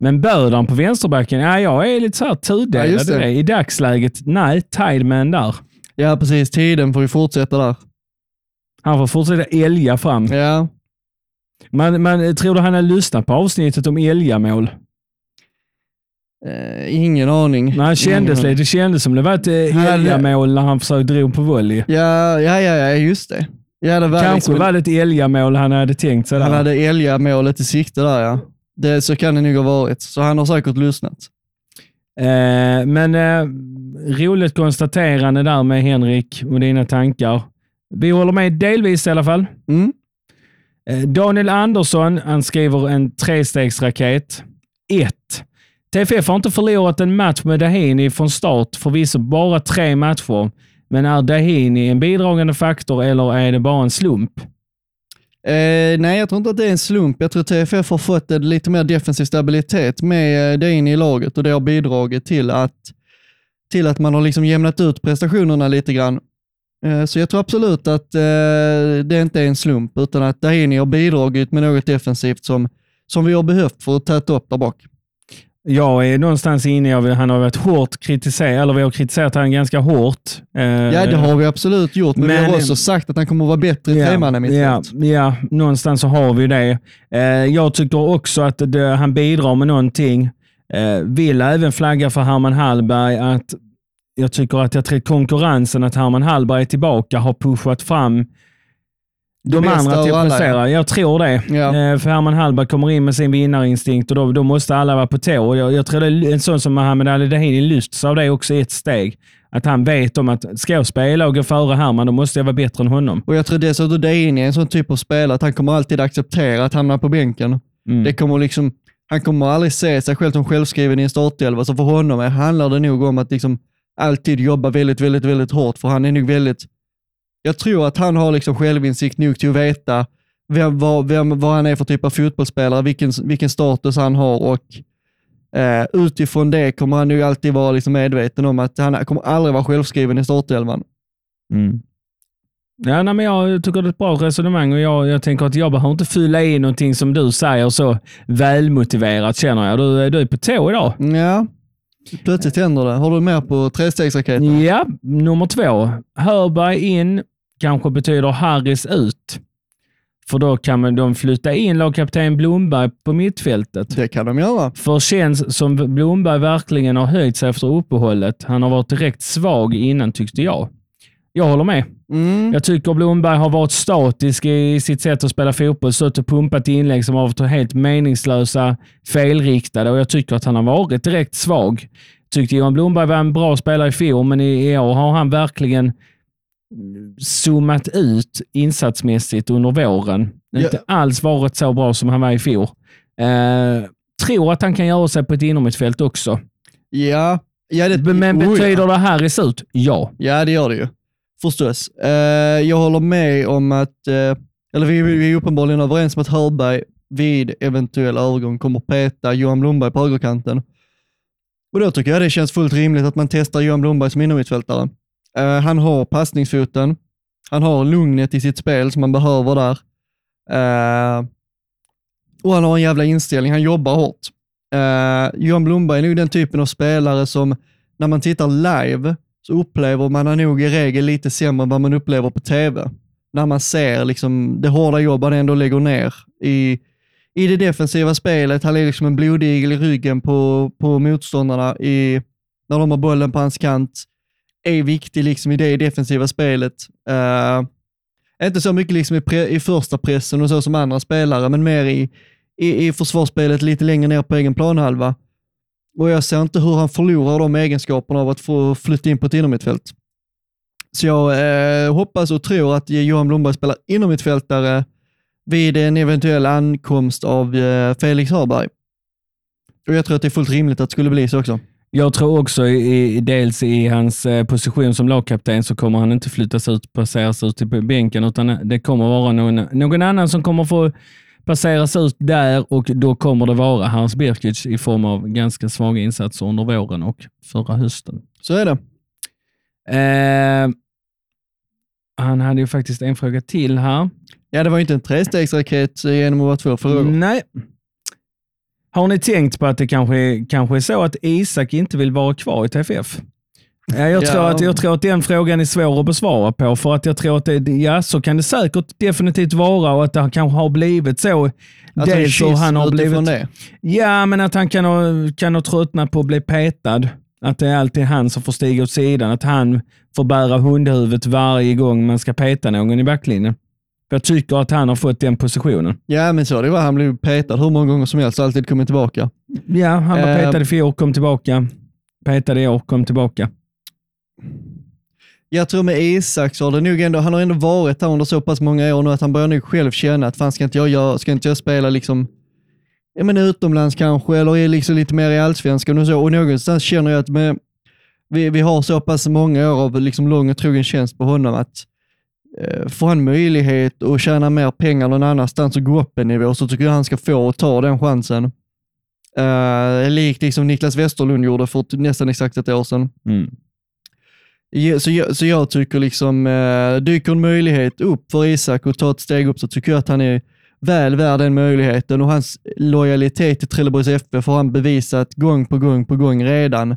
Men Bödan på vänsterbacken, ja, jag är lite så här Ja, tudelad det. I dagsläget, nej, Tideman där. Ja, precis. Tiden får ju fortsätta där. Han får fortsätta älga fram. Ja, Man, man, tror du han har lyssnat på avsnittet om älgamål? eh, ingen aning. Han kändes Ingen lite, det kändes som det var ett eh, älgamål när han försökte dro på volley. Ja, ja, ja, ja, just det. Ja, det var Kanske liksom, var det ett älgamål han hade tänkt sig där. han hade älgamålet i sikte där, ja. Det, så kan det nog ha varit. Så han har säkert lyssnat. Eh, men eh, roligt konstaterande där med Henrik och dina tankar. Vi håller med delvis i alla fall. Mm. Eh, Daniel Andersson, han skriver en trestegsraket. 1. TFF har inte förlorat en match med Dahini från start, förvisso bara tre matcher. Men är Dahini en bidragande faktor eller är det bara en slump? Eh, nej, jag tror inte att det är en slump. Jag tror TFF har fått en lite mer defensiv stabilitet med eh, det in i laget och det har bidragit till att, till att man har liksom jämnat ut prestationerna lite grann. Eh, så jag tror absolut att eh, det inte är en slump, utan att Dahini har bidragit med något defensivt som, som vi har behövt för att täta upp där bak. Jag är någonstans inne i, han har varit hårt kritiserad, eller vi har kritiserat honom ganska hårt. Eh, Ja, det har vi absolut gjort, men, vi men- har också sagt att han kommer att vara bättre i ja, tremannamittfält. ja, ja, någonstans så har vi det. Jag tycker också att det, han bidrar med någonting. Vill även flagga för Herman Hallberg att jag tycker att jag tror konkurrensen, att Herman Hallberg är tillbaka, har pushat fram de bästa andra till att prestera. Jag tror det. Ja. Eh, för Herman Hallberg kommer in med sin vinnarinstinkt och då, då måste alla vara på tå. Jag, jag tror det är en sån som Mohamed Ali Dahini lyfts av det också ett steg. Att han vet om att ska jag spela och gå före Herman, då måste jag vara bättre än honom. Och jag tror dessutom Dahini är en sån typ av spelare att han kommer alltid acceptera att hamna på bänken. Mm. Det kommer liksom, han kommer aldrig se sig själv som självskriven i en startelva, så för honom handlar det nog om att liksom alltid jobba väldigt, väldigt, väldigt hårt, för han är nog väldigt, jag tror att han har liksom självinsikt nog till att veta vem, vad, vem, vad han är för typ av fotbollsspelare, vilken, vilken status han har och eh, utifrån det kommer han nog alltid vara liksom medveten om att han kommer aldrig vara självskriven i startelvan. Mm. Ja, nej, men jag tycker det är ett bra resonemang och jag, jag tänker att jag behöver inte fylla i någonting som du säger så välmotiverat känner jag. Du, du är på tå idag. Ja, plötsligt händer det. Har du mer på trestegsraketen? Ja, nummer två. Hörberg in kanske betyder Harris ut. För då kan man de flytta in lagkapten Blomberg på mittfältet. Det kan de göra. För känns som Blomberg verkligen har höjt sig efter uppehållet. Han har varit direkt svag innan tyckte jag. Jag håller med. Mm. Jag tycker Blomberg har varit statisk i sitt sätt att spela fotboll, stått och pumpat inlägg som har varit helt meningslösa, felriktade och jag tycker att han har varit direkt svag. Tyckte Johan Blomberg var en bra spelare i fjol, men i i år har han verkligen zoomat ut insatsmässigt under våren. Ja. Inte alls varit så bra som han var i fjol. Eh, tror att han kan göra sig på ett innermittfält också. Ja, ja det, Men oh, betyder ja. det Harris ut? Ja. ja, det gör det ju. Förstås. Eh, jag håller med om att, eh, eller vi, vi är uppenbarligen överens om att Hörberg vid eventuell övergång kommer peta Johan Blomberg på högerkanten. Och då tycker jag det känns fullt rimligt att man testar Johan Blomberg som innermittfältare. Eh, han har passningsfoten, han har lugnet i sitt spel som man behöver där. Och han har en jävla inställning, han jobbar hårt. Johan Blomberg är nog den typen av spelare som när man tittar live så upplever man han nog i regel lite sämre än vad man upplever på tv. När man ser liksom det hårda jobb han ändå lägger ner i, i det defensiva spelet. Han är liksom en blodigel i ryggen på, på motståndarna i, när de har bollen på hans kant. Är viktig liksom i det defensiva spelet. Uh, inte så mycket liksom i, pre, i första pressen och så som andra spelare, men mer i, i, i försvarsspelet lite längre ner på egen planhalva. Och jag ser inte hur han förlorar de egenskaperna av att få flytta in på ett innermittfält. Så jag eh, hoppas och tror att Johan Blomberg spelar innermittfältare vid en eventuell ankomst av eh, Felix Hörberg. Och jag tror att det är fullt rimligt att det skulle bli så också. Jag tror också i, dels i hans eh, position som lagkapten så kommer han inte flyttas ut, placeras ut i bänken, utan det kommer vara någon, någon annan som kommer få placeras ut där och då kommer det vara Hans Birkic i form av ganska svaga insatser under våren och förra hösten. Så är det. Eh, han hade ju faktiskt en fråga till här. Ja, det var ju inte en trestegsraket genom att vara två frågor. Nej. Har ni tänkt på att det kanske, kanske är så att Isak inte vill vara kvar i TFF? Ja, jag, Ja. tror att, jag tror att den frågan är svår att besvara på, för att jag tror att det, ja, så kan det säkert definitivt vara och att det kanske har blivit så. Alltså, Dels hur han har blivit... det. Ja, men att han kan ha, kan ha tröttnat på att bli petad. Att det är alltid han som får stiga åt sidan. Att han får bära hundhuvudet varje gång man ska peta någon i backlinjen. För jag tycker att han har fått den positionen. Ja, men så det var. Han blev petad hur många gånger som helst och alltid kommit tillbaka. Ja, han var Eh. petad i fjol, kom tillbaka. Petad i år, kom tillbaka. Jag tror med Isak så har det nog ändå, han har ändå varit här under så pass många år nu att han börjar nog själv känna att fan ska inte jag, jag, ska inte jag spela liksom, ja men utomlands kanske eller är liksom lite mer i allsvenskan och så. Och någonstans känner jag att med, vi, vi har så pass många år av liksom lång och trogen tjänst på honom att eh, får han möjlighet att tjäna mer pengar någon annanstans och gå upp en nivå så tycker jag han ska få och ta den chansen. Uh, likt liksom Niklas Westerlund gjorde för nästan exakt ett år sedan. Mm. Så jag, så jag tycker liksom, eh, dyker en möjlighet upp för Isak att ta ett steg upp så tycker jag att han är väl värd den möjligheten och hans lojalitet till Trelleborgs FF har han bevisat gång på gång på gång redan.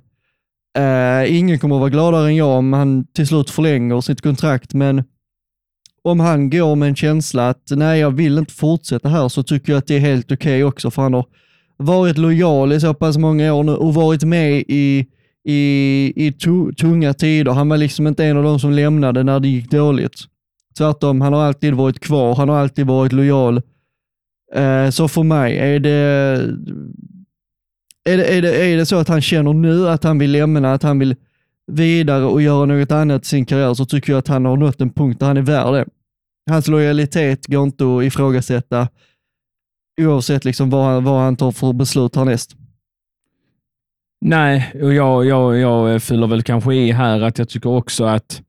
Eh, ingen kommer att vara gladare än jag om han till slut förlänger sitt kontrakt, men om han går med en känsla att nej, jag vill inte fortsätta här så tycker jag att det är helt okej också, för han har varit lojal i så pass många år nu och varit med i i, i to, tunga tider. Han var liksom inte en av de som lämnade när det gick dåligt. Tvärtom, han har alltid varit kvar. Han har alltid varit lojal. Eh, så för mig, är det, är, det, är, det, är det så att han känner nu att han vill lämna, att han vill vidare och göra något annat i sin karriär, så tycker jag att han har nått en punkt där han är värd det. Hans lojalitet går inte att ifrågasätta oavsett liksom vad, han, vad han tar för beslut härnäst. Nej, och jag, jag, jag fyller väl kanske i här att jag tycker också att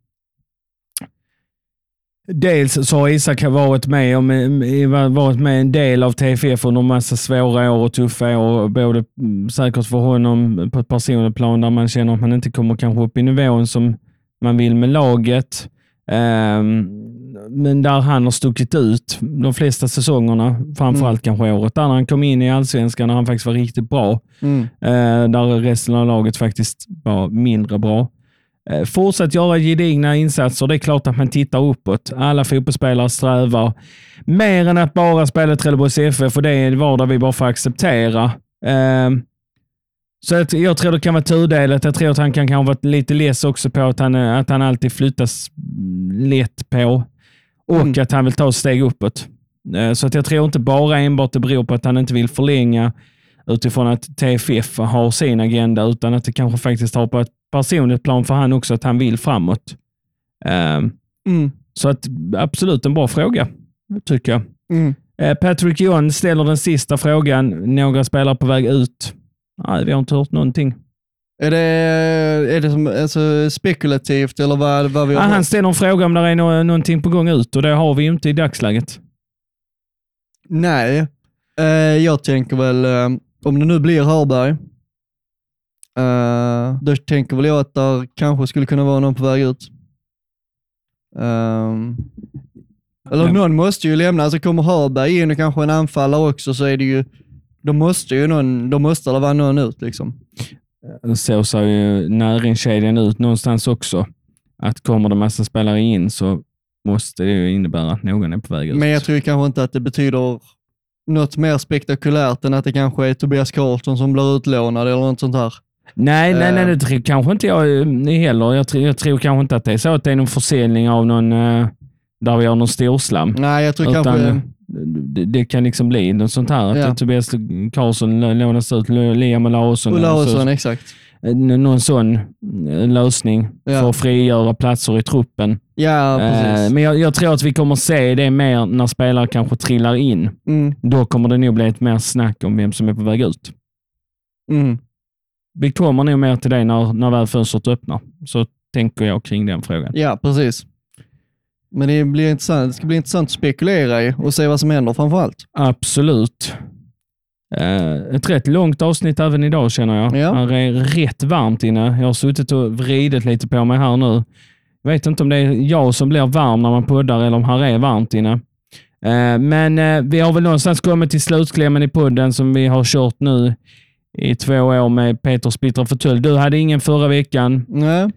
Dels så har Isak varit med, om, eh, varit med en del av TFF under en massa svåra år och tuffa år. Både mm, säkert för honom på ett personligt plan där man känner att man inte kommer kanske upp i nivån som man vill med laget. Ehm, men där han har stuckit ut de flesta säsongerna, framförallt kanske året där han kom in i allsvenskan när han faktiskt var riktigt bra. Mm. Eh, där resten av laget faktiskt var mindre bra. Eh, fortsätt göra gedigna insatser. Det är klart att man tittar uppåt. Alla fotbollsspelare strävar mer än att bara spela Trelleborgs FF och det är en vardag vi bara får acceptera. Eh, så att jag tror det kan vara tudelat. Jag tror att han kan kanske vara lite less också på att han, att han alltid flyttas lätt på och Mm. att han vill ta ett steg uppåt. Eh, Så att jag tror inte bara enbart det beror på att han inte vill förlänga utifrån att TFF har sin agenda, utan att det kanske faktiskt har på ett personligt plan för han också, att han vill framåt. Ehm, Mm. Så att absolut en bra fråga, tycker jag. Mm. Eh, Patrick John ställer den sista frågan. Några spelare på väg ut? Nej, vi har inte hört någonting. Är det, är det som, alltså, spekulativt eller vad, vad vi Ah, har han ställer en fråga om det är nå- någonting på gång ut och det har vi ju inte i dagsläget. Nej, eh, jag tänker väl, eh, om det nu blir Hörberg, eh, då tänker väl jag att där kanske skulle kunna vara någon på väg ut. Ehm, eller någon måste ju lämna, alltså kommer Hörberg in och kanske en anfallare också så är det ju, då måste ju någon, då måste det vara någon ut liksom. Så ser ju näringskedjan ut någonstans också. Att kommer det massa spelare in så måste det ju innebära att någon är på väg ut. Men jag tror kanske inte att det betyder något mer spektakulärt än att det kanske är Tobias Karlsson som blir utlånad eller något sånt här. Nej, nej, nej, Eh. det tror kanske inte jag eh, heller. Jag, tror- jag tror kanske inte att det är så att det är någon försäljning av någon, eh, där vi har någon storslam. Nej, jag tror Utan, kanske... det, det kan liksom bli något sånt här. Att Ja. Tobias Karlsson lå- lånas ut, Liam Olausson. Ola lånas ut. Olsson, exakt. Eh, Någon sån eh, lösning Ja. för att frigöra platser i truppen. Ja, Eh, precis. Men jag, jag tror att vi kommer se det mer när spelare kanske trillar in. Mm, Då kommer det nog bli ett mer snack om vem som är på väg ut. mm. Vi kommer nog mer till det när, när väl fönstret öppnar. Så tänker jag kring den frågan. Ja, precis. Men det, blir intressant. det ska bli intressant att spekulera i och se vad som händer framför allt. Absolut. Eh, ett rätt långt avsnitt även idag känner jag. Ja. Här är rätt varmt inne. Jag har suttit och vridit lite på mig här nu. Jag vet inte om det är jag som blir varm när man poddar eller om här är varmt inne. Eh, Men eh, vi har väl någonstans kommit till slutklämmen i podden som vi har kört nu i två år med Peter Splittra Fåtölj. Du hade ingen förra veckan. Nej.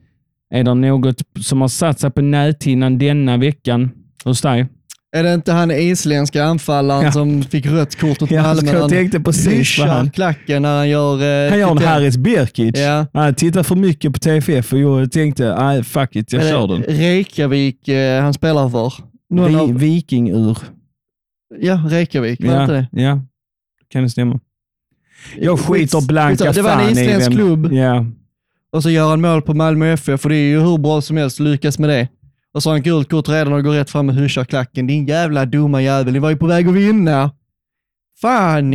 Är det något som har satt sig på näthinnan denna veckan hos dig? Är det inte han isländska anfallaren Ja. som fick rött kort mot Ja, Malmö? jag tänkte precis på han. klacken när han gör... eh, Han gör en. Haris Birkic. Ja. Han tittar för mycket på TFF och jag tänkte, nej fuck it, jag det kör den. Reykjavik eh, han spelar för. Någon Vi, av, Vikingur. ja, Reykjavik, var Ja, inte det? ja, kan det stämma. Jag skiter blanka skitsamma. Det var en fan i isländsk klubb Ja, och så gör han mål på Malmö FF och det är ju hur bra som helst lyckas med det. Och så har han gult kort redan och går rätt fram och hyschar klacken. Din jävla dumma jävel, ni var ju på väg att vinna. Fan!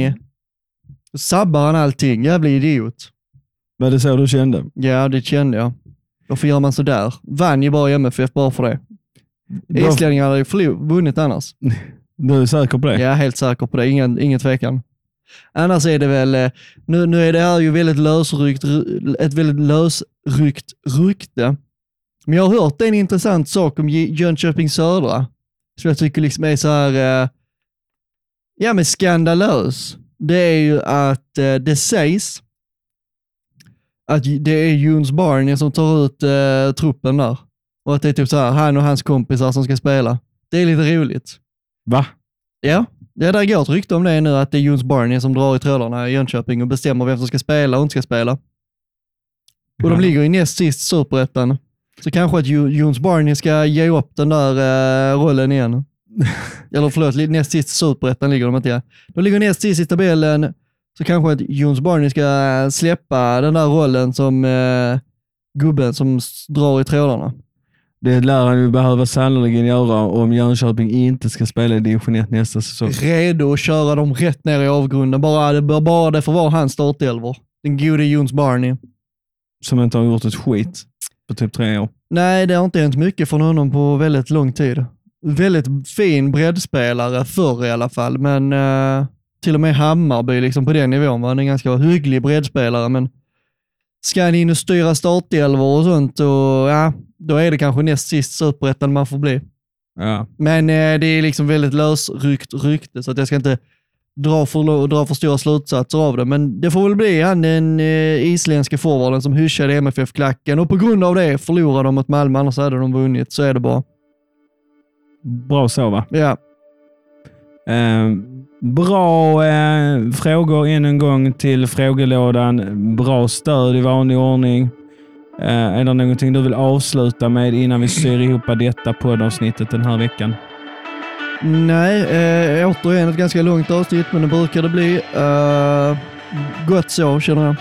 Då sabbar han allting, jävla idiot. var det så du kände? Ja, det kände jag. Varför gör man sådär? Vann ju bara MFF bara för det. Islänningarna hade ju vunnit annars. Du är säker på det? Jag är helt säker på det, ingen, ingen tvekan. Annars är det väl, eh, nu, nu är det här ju väldigt lösryckt, ett väldigt lösryckt rykte. Men jag har hört en intressant sak om Jönköping Södra, som jag tycker liksom är så här, eh, ja men skandalös. Det är ju att eh, det sägs att det är Junes Barney som tar ut eh, truppen där. Och att det är typ så här, han och hans kompisar som ska spela. Det är lite roligt. Va? Ja, ja där går ett rykte om det nu, att det är Jons Barney som drar i trådarna i Jönköping och bestämmer vem som ska spela och inte ska spela. Och de ligger i näst sist i Superettan. Så kanske att Jo- Jons Barney ska ge upp den där eh, rollen igen. Eller förlåt, näst sist i Superettan ligger de inte. Ja. De ligger näst sist i tabellen, så kanske att Jons Barney ska släppa den där rollen som eh, gubben som drar i trådarna. Det lär han ju behöva sannoliken göra om Jönköping inte ska spela i division 1 nästa säsong. redo att köra dem rätt ner i avgrunden. Bara det, bara det får vara hans startelvor. Den gode Jons Barney. Som inte har gjort ett skit på typ tre år. Nej, det har inte hänt mycket från honom på väldigt lång tid. Väldigt fin breddspelare förr i alla fall, men eh, till och med Hammarby liksom på den nivån var han en ganska hygglig breddspelare, men ska han in och styra startelvor och sånt, och, ja, då är det kanske näst sist superettan man får bli. Ja. Men eh, det är liksom väldigt lösryckt rykte, så att jag ska inte dra för, dra för stora slutsatser av det. Men det får väl bli han den eh, isländska forwarden som hyschade MFF-klacken och på grund av det förlorar de mot Malmö, annars hade de vunnit. Så är det bara. Bra så va? Ja, Eh, bra eh, frågor än en gång till frågelådan. Bra stöd i vanlig ordning. Eh, är det någonting du vill avsluta med innan vi syr ihop detta poddavsnittet den här veckan? nej, eh, återigen ett ganska långt avsnitt, men det brukar det bli. Eh, gott så, känner jag.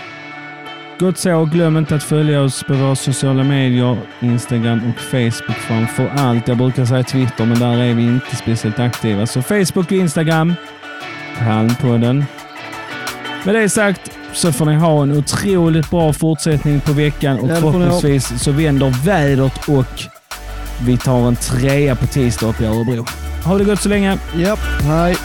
Gott så. Glöm inte att följa oss på våra sociala medier, Instagram och Facebook framför allt. Jag brukar säga Twitter, men där är vi inte speciellt aktiva. Så Facebook och Instagram, Halmpodden. Med det sagt så får ni ha en otroligt bra fortsättning på veckan och förhoppningsvis så vänder vädret och vi tar en trea på tisdag uppe i Örebro. Ha det gott så länge. Japp, hej.